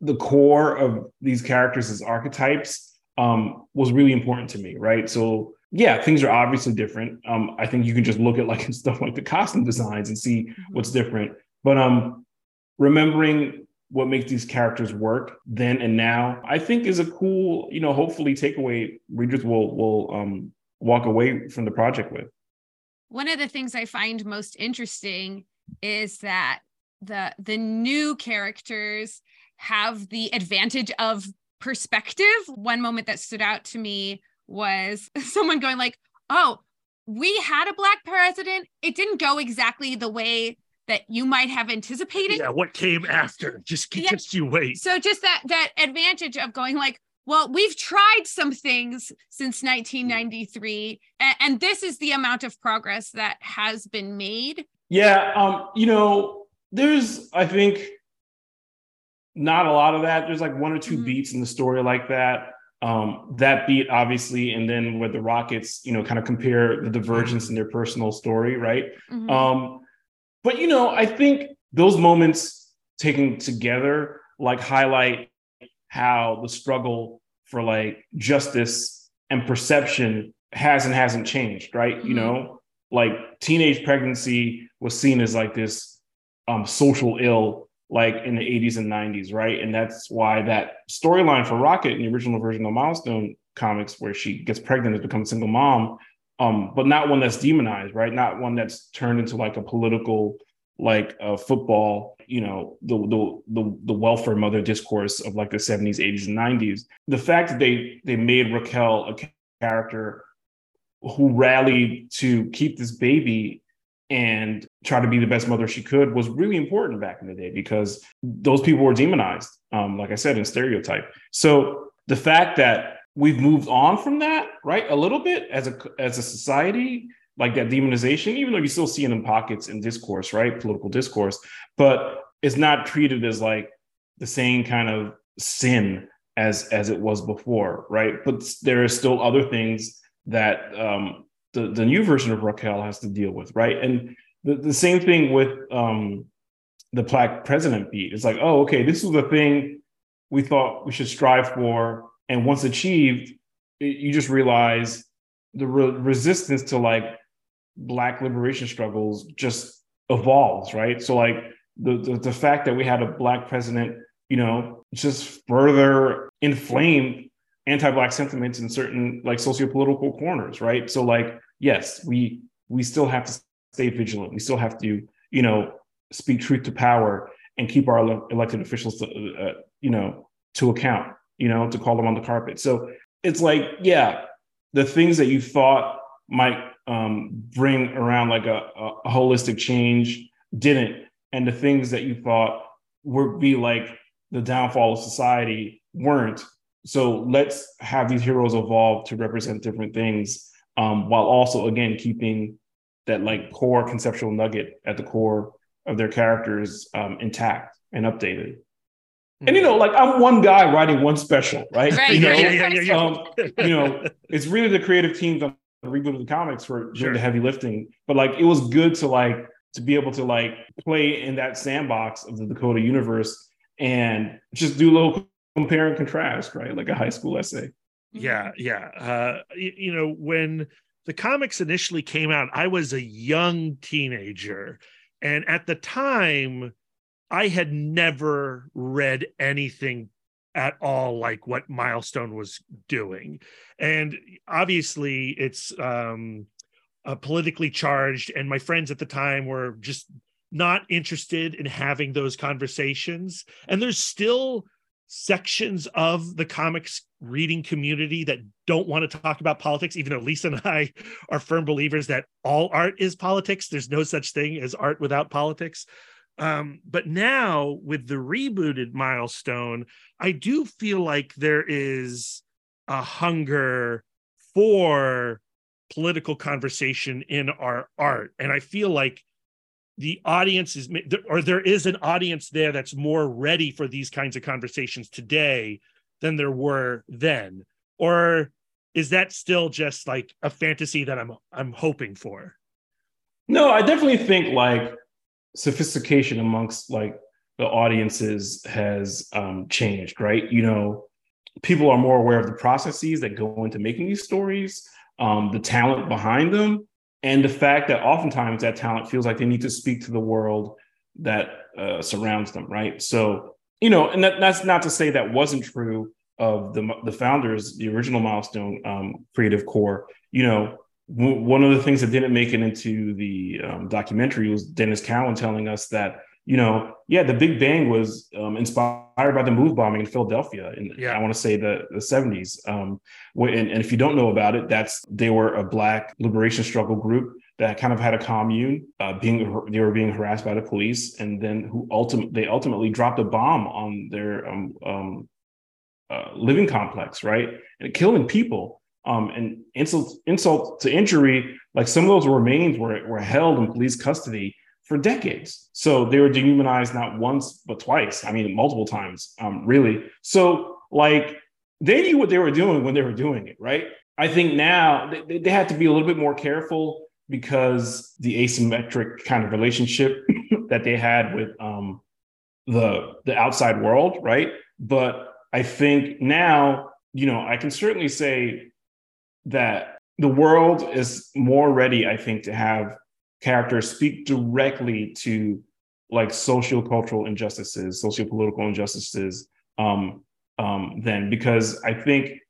the core of these characters as archetypes um, was really important to me, right? So yeah, things are obviously different. Um, I think you can just look at like (laughs) stuff like the costume designs and see mm-hmm. what's different. But um, remembering what makes these characters work then and now, I think is a cool, you know, hopefully takeaway readers will will um, walk away from the project with. One of the things I find most interesting is that the the new characters have the advantage of perspective. One moment that stood out to me was (laughs) someone going like, "Oh, we had a black president. It didn't go exactly the way that you might have anticipated." Yeah, what came after just yeah. you wait. So just that that advantage of going like, well, we've tried some things since 1993, and, and this is the amount of progress that has been made. Yeah, um, you know, there's I think not a lot of that. There's like one or 2 mm-hmm. beats in the story like that. Um, that beat, obviously, and then with the Rockets, you know, kind of compare the divergence in their personal story, right? Mm-hmm. Um, but you know, I think those moments taken together like highlight how the struggle for like justice and perception has and hasn't changed, right? Mm-hmm. You know, like teenage pregnancy was seen as like this um, social ill like in the 80s and 90s, right? And that's why that storyline for Rocket in the original version of Milestone comics, where she gets pregnant and becomes a single mom, um, but not one that's demonized, right? Not one that's turned into like a political, like uh, football, you know, the, the the the welfare mother discourse of like the 70s, 80s, and 90s. The fact that they they made Raquel a character who rallied to keep this baby and try to be the best mother she could was really important back in the day because those people were demonized, um, like I said, in stereotype. So the fact that we've moved on from that, right, a little bit as a as a society, like that demonization, even though you still see it in pockets in discourse, right, political discourse, but it's not treated as like the same kind of sin as as it was before, right? But there are still other things that um, the, the new version of Raquel has to deal with, right? And the, the same thing with um, the Black President beat. It's like, oh, okay, this was the thing we thought we should strive for. And once achieved, you just realize the re- resistance to like Black liberation struggles just evolves, right? So, like, the, the, the fact that we had a Black president, you know, just further inflamed anti-black sentiments in certain like socio-political corners right? So like yes we we still have to stay vigilant. We still have to you know speak truth to power and keep our elected officials to, uh, you know to account you know to call them on the carpet. So it's like yeah the things that you thought might um, bring around like a, a holistic change didn't. And the things that you thought would be like the downfall of society weren't. So let's have these heroes evolve to represent different things um, while also again keeping that like core conceptual nugget at the core of their characters um, intact and updated and you know like i'm one guy writing one special right, right you know yeah, yeah, yeah, um, you know it's really the creative teams on the reboot of the comics for doing sure. the heavy lifting but like it was good to like to be able to like play in that sandbox of the dakota universe and just do a little compare and contrast, right? Like a high school essay. Yeah, yeah. Uh, you, you know, when the comics initially came out, I was a young teenager. And at the time, I had never read anything at all like what Milestone was doing. And obviously, it's um, uh, politically charged, and my friends at the time were just not interested in having those conversations. And there's still sections of the comics reading community that don't want to talk about politics, even though Lisa and (laughs) I are firm believers that all art is politics. There's no such thing as art without politics. Um, but now with the rebooted milestone, I do feel like there is a hunger for political conversation in our art. And I feel like the audience is or there is an audience there that's more ready for these kinds of conversations today than there were then or is that still just like a fantasy that i'm i'm hoping for no i definitely think like sophistication amongst like the audiences has um, changed right you know people are more aware of the processes that go into making these stories um, the talent behind them and the fact that oftentimes that talent feels like they need to speak to the world that uh, surrounds them, right? So, you know, and that, that's not to say that wasn't true of the the founders, the original Milestone um, creative core. You know, w- one of the things that didn't make it into the um, documentary was Denys Cowan telling us that you know, yeah, the Big Bang was um, inspired by the move bombing in Philadelphia in yeah. I want to say the the seventies. Um, and, and if you don't know about it, that's they were a black liberation struggle group that kind of had a commune. Uh, being they were being harassed by the police, and then who ultimately they ultimately dropped a bomb on their um, um, uh, living complex, right, and killing people. Um, and insult insult to injury, like some of those remains were were held in police custody for decades. So they were dehumanized not once, but twice. I mean, multiple times, um, really. So, like, they knew what they were doing when they were doing it, right? I think now they, they had to be a little bit more careful because the asymmetric kind of relationship (laughs) that they had with um, the the outside world, right? But I think now, you know, I can certainly say that the world is more ready, I think, to have characters speak directly to like social cultural injustices, socio political injustices, um, um, then because I think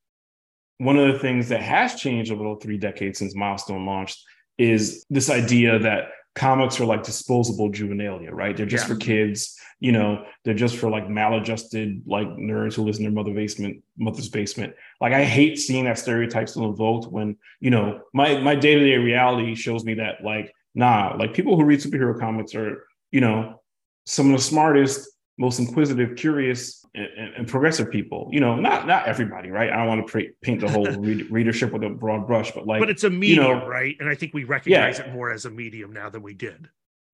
one of the things that has changed over the three decades since Milestone launched is this idea that comics are like disposable juvenilia, right? They're just yeah. for kids, you know, they're just for like maladjusted like nerds who live in their mother basement, mother's basement. Like I hate seeing that stereotype still invoked when, you know, my my day-to-day reality shows me that like Nah, like people who read superhero comics are, you know, some of the smartest, most inquisitive, curious, and, and progressive people. You know, not not everybody, right? I don't want to pre- paint the whole read- (laughs) readership with a broad brush, but like, but it's a medium, you know, right? And I think we recognize yeah. it more as a medium now than we did.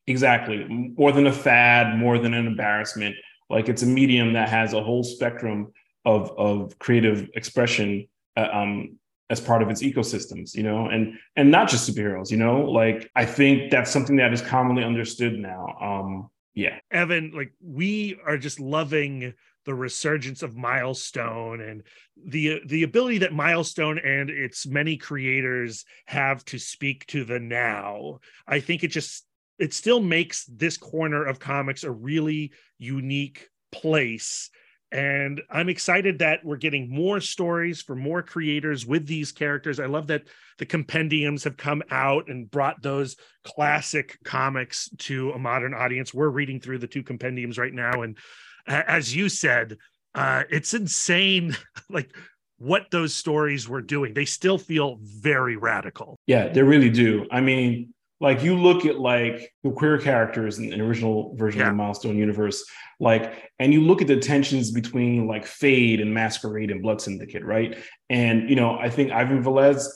Exactly, more than a fad, more than an embarrassment. Like it's a medium that has a whole spectrum of of creative expression uh, um, as part of its ecosystems you know and and not just superheroes you know like i think that's something that is commonly understood now um yeah. Evan like we are just loving the resurgence of milestone and the the ability that milestone and its many creators have to speak to the now. I think it just it still makes this corner of comics a really unique place and I'm excited that we're getting more stories for more creators with these characters. I love that the compendiums have come out and brought those classic comics to a modern audience. We're reading through the two compendiums right now. And as you said, uh, it's insane, (laughs) like what those stories were doing. They still feel very radical. Yeah, they really do. I mean, like you look at like the queer characters in the original version yeah. of the milestone universe like and you look at the tensions between like fade and masquerade and blood syndicate right? And you know i think ivan velez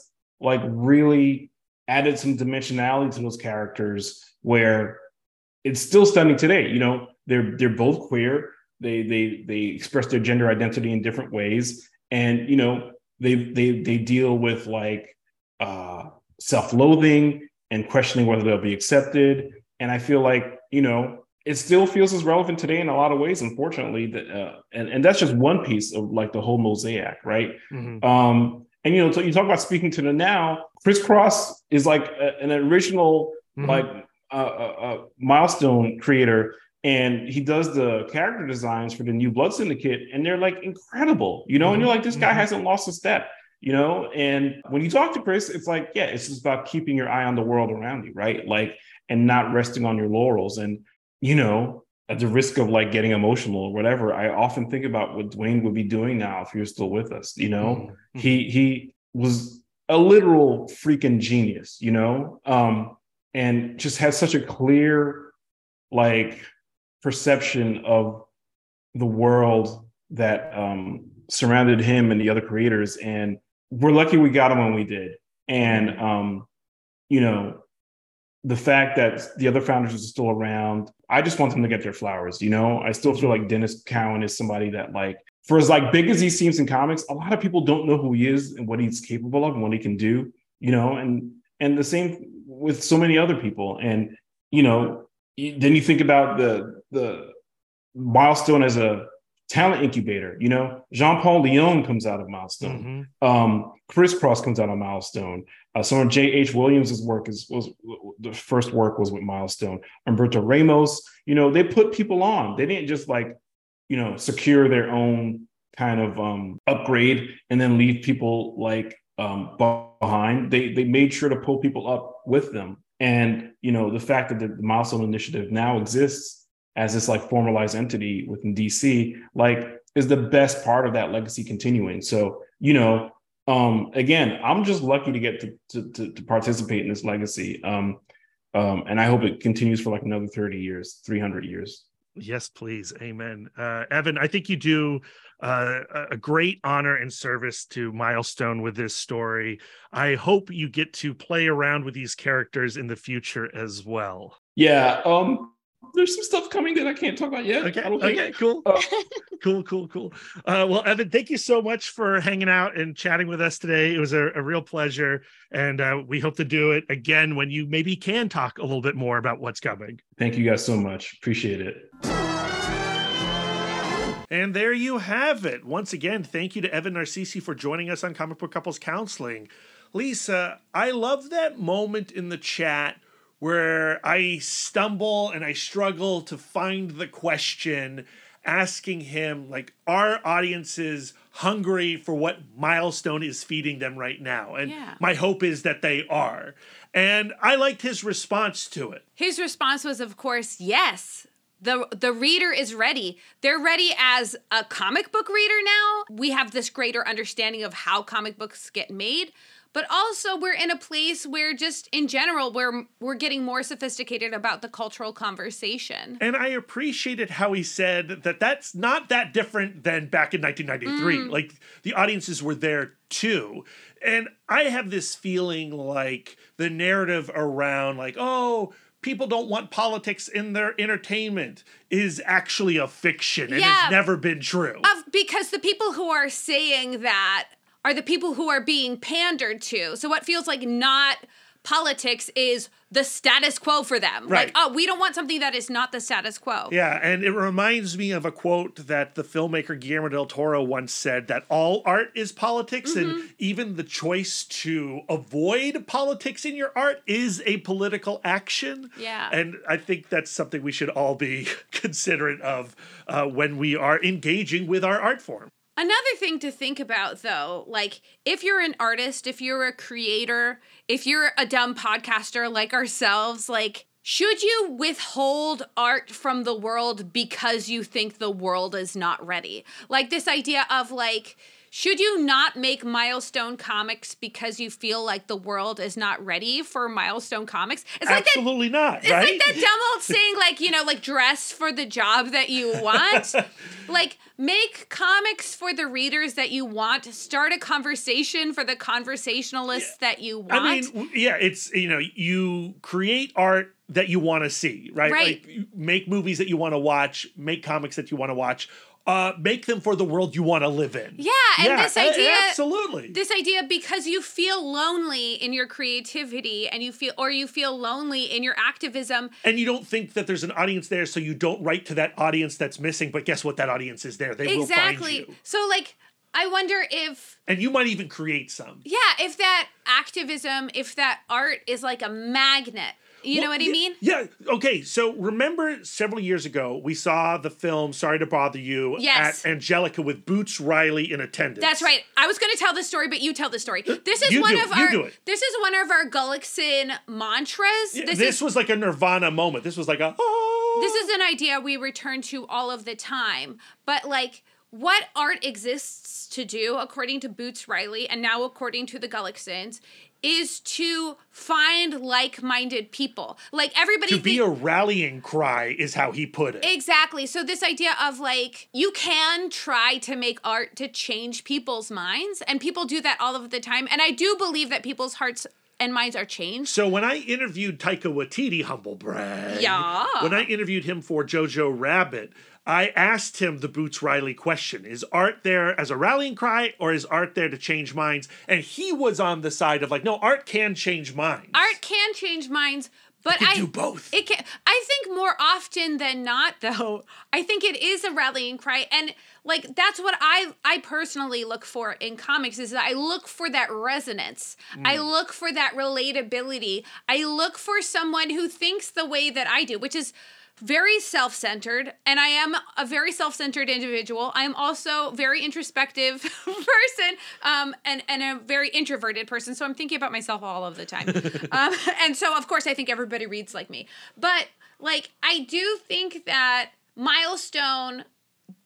like really added some dimensionality to those characters where it's still stunning today. You know they're they're both queer. They they they express their gender identity in different ways. And you know they they they deal with like uh self-loathing and questioning whether they'll be accepted. And I feel like, you know, it still feels as relevant today in a lot of ways, unfortunately. That uh, and, and that's just one piece of like the whole mosaic, right? Mm-hmm. Um, and you know, so you talk about speaking to the now. ChrisCross is like a, an original mm-hmm. like uh, uh, milestone creator, and he does the character designs for the new Blood Syndicate, and they're like incredible, you know. Mm-hmm. And you're like, this guy mm-hmm. hasn't lost a step. You know? And when you talk to Chris, it's like, yeah, it's just about keeping your eye on the world around you, right? Like, and not resting on your laurels. And, you know, at the risk of like getting emotional or whatever, I often think about what Dwayne would be doing now if he was still with us. You know, mm-hmm. he he was a literal freaking genius, you know, um, and just has such a clear like perception of the world that um, surrounded him and the other creators. And we're lucky we got him when we did. And um, you know, the fact that the other founders are still around, I just want them to get their flowers. You know, I still feel like Denys Cowan is somebody that like for as like big as he seems in comics, a lot of people don't know who he is and what he's capable of and what he can do. You know, and and the same with so many other people. And you know, then you think about the the milestone as a talent incubator. You know, John Paul Leon comes out of Milestone. Mm-hmm. Um, ChrisCross comes out of Milestone. Uh, some of J.H. Williams' work is was the first work was with Milestone. Humberto Ramos, you know, they put people on. They didn't just like, you know, secure their own kind of um, upgrade and then leave people like um, behind. They they made sure to pull people up with them. And you know, the fact that the Milestone Initiative now exists as this like formalized entity within DC, like is the best part of that legacy continuing. So, you know, um, again, I'm just lucky to get to, to, to, to participate in this legacy. Um, um, and I hope it continues for like another 30 years, 300 years. Yes, please. Amen. Uh, Evan, I think you do uh, a great honor and service to Milestone with this story. I hope you get to play around with these characters in the future as well. Yeah. Um, there's some stuff coming that I can't talk about yet. Okay. Okay. Cool. Uh, (laughs) cool. Cool. Cool. Uh, well, Evan, thank you so much for hanging out and chatting with us today. It was a, a real pleasure, and uh, we hope to do it again when you maybe can talk a little bit more about what's coming. Thank you guys so much. Appreciate it. And there you have it. Once again, thank you to Evan Narcisse for joining us on Comic Book Couples Counseling. Lisa, I love that moment in the chat where I stumble and I struggle to find the question asking him like are audiences hungry for what milestone is feeding them right now? And yeah. my hope is that they are. And i liked his response to it. His response was of course yes. The the reader is ready. They're ready as a comic book reader now. We have this greater understanding of how comic books get made but also we're in a place where just in general we're we're getting more sophisticated about the cultural conversation and i appreciated how he said that that's not that different than back in 1993 mm. like the audiences were there too and i have this feeling like the narrative around like oh people don't want politics in their entertainment is actually a fiction and yeah, has never been true. Of, because the people who are saying that are the people who are being pandered to. So what feels like not politics is the status quo for them. Right. Like, oh, we don't want something that is not the status quo. Yeah, and it reminds me of a quote that the filmmaker Guillermo del Toro once said that all art is politics, mm-hmm. and even the choice to avoid politics in your art is a political action. Yeah. And I think that's something we should all be (laughs) considerate of uh, when we are engaging with our art form. Another thing to think about though, like if you're an artist, if you're a creator, if you're a dumb podcaster like ourselves, like should you withhold art from the world because you think the world is not ready? Like this idea of like should you not make milestone comics because you feel like the world is not ready for milestone comics? It's absolutely like that, not. It's right? like that dumb old saying, like you know, like dress for the job that you want. (laughs) like make comics for the readers that you want. Start a conversation for the conversationalists yeah. that you want. I mean, yeah, it's you know, you create art that you want to see, right? Right. Like make movies that you want to watch, make comics that you want to watch uh, make them for the world you want to live in. Yeah, and yeah, this idea, absolutely, this idea because you feel lonely in your creativity, and you feel, or you feel lonely in your activism, and you don't think that there's an audience there, so you don't write to that audience that's missing. But guess what? That audience is there. They exactly. will find you. So like. I wonder if. And you might even create some. Yeah, if that activism, if that art is like a magnet You know what I mean? Yeah. Okay. So remember several years ago, we saw the film Sorry to Bother You Yes. at Angelika with Boots Riley in attendance. That's right. I was going to tell the story, but you tell the story. Uh, this is You one of it. Our this is one of our Gullickson mantras. Yeah, this, This, is was like a Nirvana moment. This was like a. Oh. this is an idea we return to all of the time. But like what art exists to do, according to Boots Riley, and now according to the Gullicksons, is to find like-minded people. Like everybody to be thi- a rallying cry is how he put it. Exactly. So this idea of like you can try to make art to change people's minds and people do that all of the time and I do believe that people's hearts and minds are changed. So when I interviewed Taika Waititi, humble brag, Yeah. when I interviewed him for Jojo Rabbit, I asked him the Boots Riley question: Is art there as a rallying cry, or is art there to change minds? And he was on the side of like, no, art can change minds. Art can change minds, but can I do both. It can I think more often than not though, I think it is a rallying cry and like that's what I I personally look for in comics is that I look for that resonance. I Mm. look for that relatability. I look for someone who thinks the way that I do, which is very self-centered and i am a very self-centered individual. I'm also very introspective (laughs) person um, and, and a very introverted person so i'm thinking about myself all of the time. (laughs) Um, and so of course i think everybody reads like me. But like i do think that milestone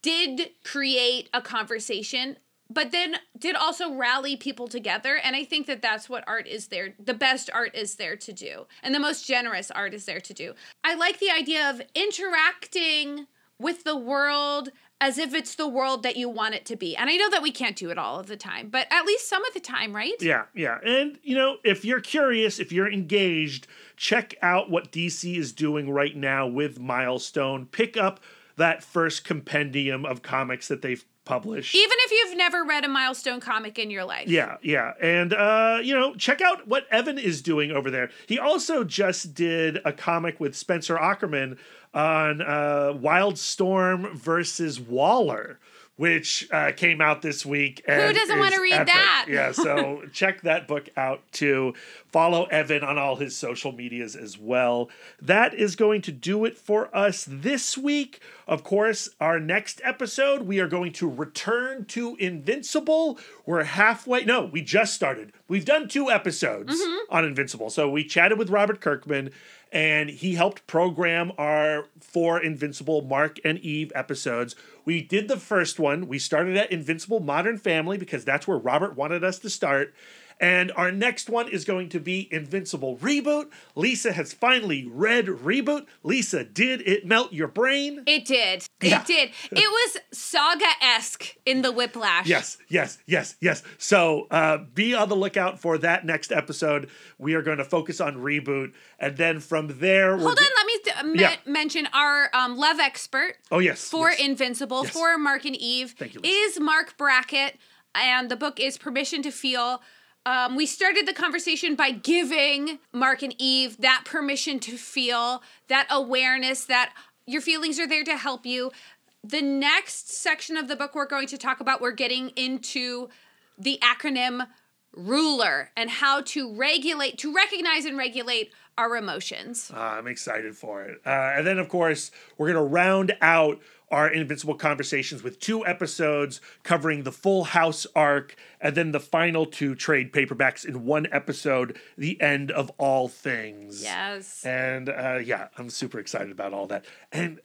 did create a conversation but then did also rally people together and i think that that's what art is there the best art is there to do and the most generous art is there to do i like the idea of interacting with the world as if it's the world that you want it to be and i know that we can't do it all of the time but at least some of the time right Yeah, yeah. And, you know, if you're curious, if you're engaged, check out what DC is doing right now with Milestone. Pick up that first compendium of comics that they've published. even if you've never read a milestone comic in your life Yeah, yeah. And uh, you know, check out what Evan is doing over there. He also just did a comic with Spencer Ackerman on uh Wildstorm versus Waller. Which uh, came out this week. and doesn't wanna read epic. that? Yeah, so (laughs) check that book out too. Follow Evan on all his social medias as well. That is going to do it for us this week. Of course, our next episode, we are going to return to Invincible. We're halfway. No, we just started. We've done two episodes on Invincible. So we chatted with Robert Kirkman, and he helped program our four Invincible Mark and Eve episodes. We did the first one. We started at Invincible Modern Family because that's where Robert wanted us to start. And our next one is going to be Invincible Reboot. Lisa has finally read Reboot. Lisa, did it melt your brain? It did. It did. It was saga esque in the whiplash. Yes, yes, yes, yes. So uh, be on the lookout for that next episode. We are going to focus on Reboot. And then from there, Hold on, let me th- men- Yeah. mention our um, love expert Oh, yes. for yes. Invincible, Yes. for Mark and Eve, Thank you, is Marc Brackett. And the book is Permission to Feel. Um, we started the conversation by giving Mark and Eve that permission to feel, that awareness that your feelings are there to help you. The next section of the book we're going to talk about, we're getting into the acronym ruler and how to regulate, to recognize and regulate our emotions. Uh, I'm excited for it. Uh, and then, of course, we're going to round out our Invincible conversations with two episodes covering the full house arc and then the final two trade paperbacks in one episode, The End of All Things. Yes. And uh, yeah, I'm super excited about all that. And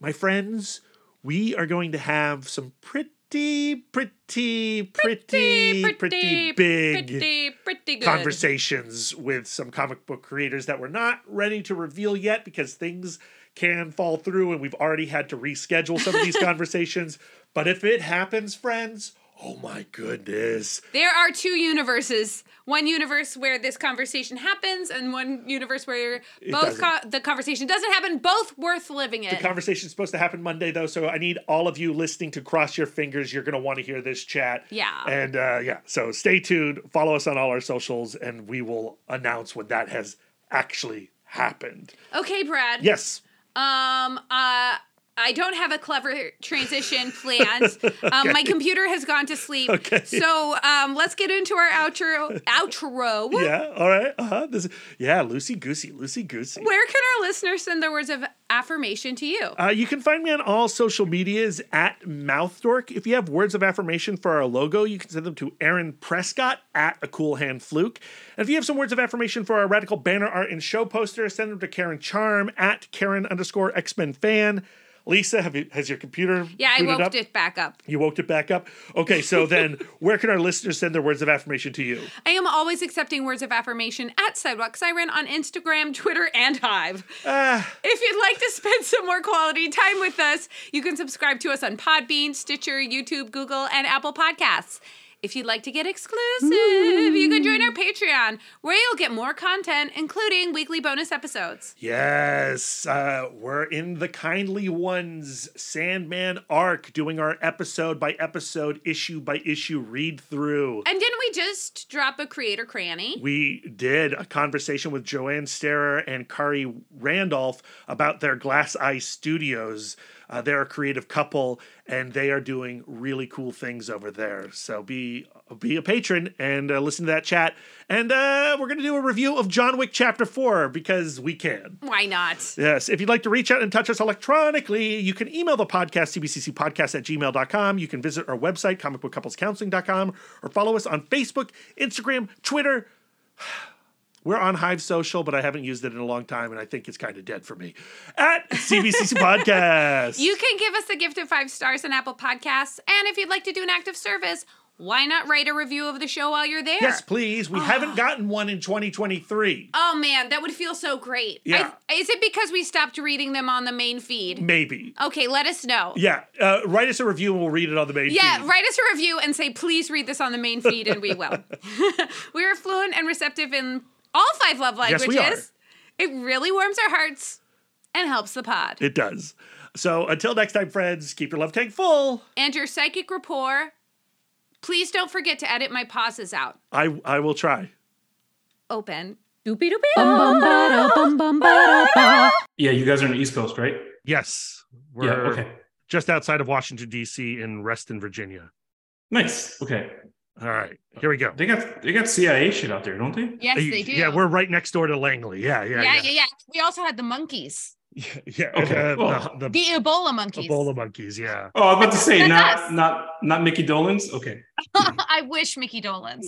my friends, we are going to have some pretty, pretty, pretty, pretty, big pretty, pretty good. conversations with some comic book creators that we're not ready to reveal yet because things can fall through and we've already had to reschedule some of these (laughs) conversations. But if it happens, friends, oh my goodness. There are two universes. One universe where this conversation happens, and one universe where both co- the conversation doesn't happen. Both worth living in. The conversation's supposed to happen Monday, though, so I need all of you listening to cross your fingers. You're going to want to hear this chat. Yeah. And uh, yeah, so stay tuned. Follow us on all our socials, and we will announce when that has actually happened. okay, Brad. Yes. Um. Uh. I don't have a clever transition (laughs) planned. Um, My computer has gone to sleep. Okay. So um, let's get into our outro. Outro. Yeah. All right. Uh huh. This. Yeah. Loosey goosey. Loosey goosey. Where can our listeners send their words of affirmation to you? Uh, you can find me on all social medias at MouthDork. If you have words of affirmation for our logo, you can send them to Aaron Prescott at a cool hand fluke. And if you have some words of affirmation for our radical banner art and show poster, send them to Karen Charm at Karen underscore X Men fan. Lisa, have you, has your computer? Yeah, I woke up? it back up. You woke it back up. Okay, so then (laughs) where can our listeners send their words of affirmation to you? I am always accepting words of affirmation at Sidewalk Siren on Instagram, Twitter, and Hive. Ah, If you'd like to spend some more quality time with us, you can subscribe to us on Podbean, Stitcher, YouTube, Google, and Apple Podcasts. If you'd like to get exclusive, you can join our Patreon, where you'll get more content, including weekly bonus episodes. Yes, uh, we're in the Kindly Ones Sandman arc, doing our episode by episode, issue by issue read through. And didn't we just drop a creator cranny? We did a conversation with Joanne Starer and Khary Randolph about their Glass Eye Studios. Uh, they're a creative couple, and they are doing really cool things over there. So be be a patron and uh, listen to that chat. And uh, we're going to do a review of John Wick Chapter Four because we can. Why not? Yes. If you'd like to reach out and touch us electronically, you can email the podcast, cbccpodcast at gmail.com. You can visit our website, comicbookcouplescounseling.com, or follow us on Facebook, Instagram, Twitter. (sighs) We're on Hive Social, but I haven't used it in a long time, and I think it's kind of dead for me. At CBCC (laughs) Podcast. You can give us a gift of five stars on Apple Podcasts. And if you'd like to do an active service, why not write a review of the show while you're there? yes, please. We haven't gotten one in 2023. Oh man, that would feel so great. Yeah. I- is it because we stopped reading them on the main feed? Maybe. Okay, let us know. Yeah. Uh, write us a review and we'll read it on the main feed. Yeah, feed. write us a review and say, please read this on the main feed, and we will. (laughs) (laughs) we are fluent and receptive in all five love Yes, languages. we are. It really warms our hearts and helps the pod. It does. So until next time, friends, keep your love tank full. and your psychic rapport, please don't forget to edit my pauses out. I I will try. Open. Doopy doopy bum bum ba da bum bum ba da ba. Yeah, you guys are on the East Coast, right? Yes. We're yeah. Okay. just outside of Washington, D.C. in Reston, Virginia. Nice. Okay. All right. Here we go. They got they got CIA shit out there, don't they? Yes, they do. Yeah, we're right next door to Langley. Yeah, yeah, yeah, yeah. yeah, yeah. We also had the monkeys, Yeah, (laughs) yeah. Okay, uh, well, the, the the Ebola monkeys. Ebola monkeys. Yeah. Oh, I was about to say not us. not not Mickey Dolenz. Okay. (laughs) I wish Mickey Dolenz.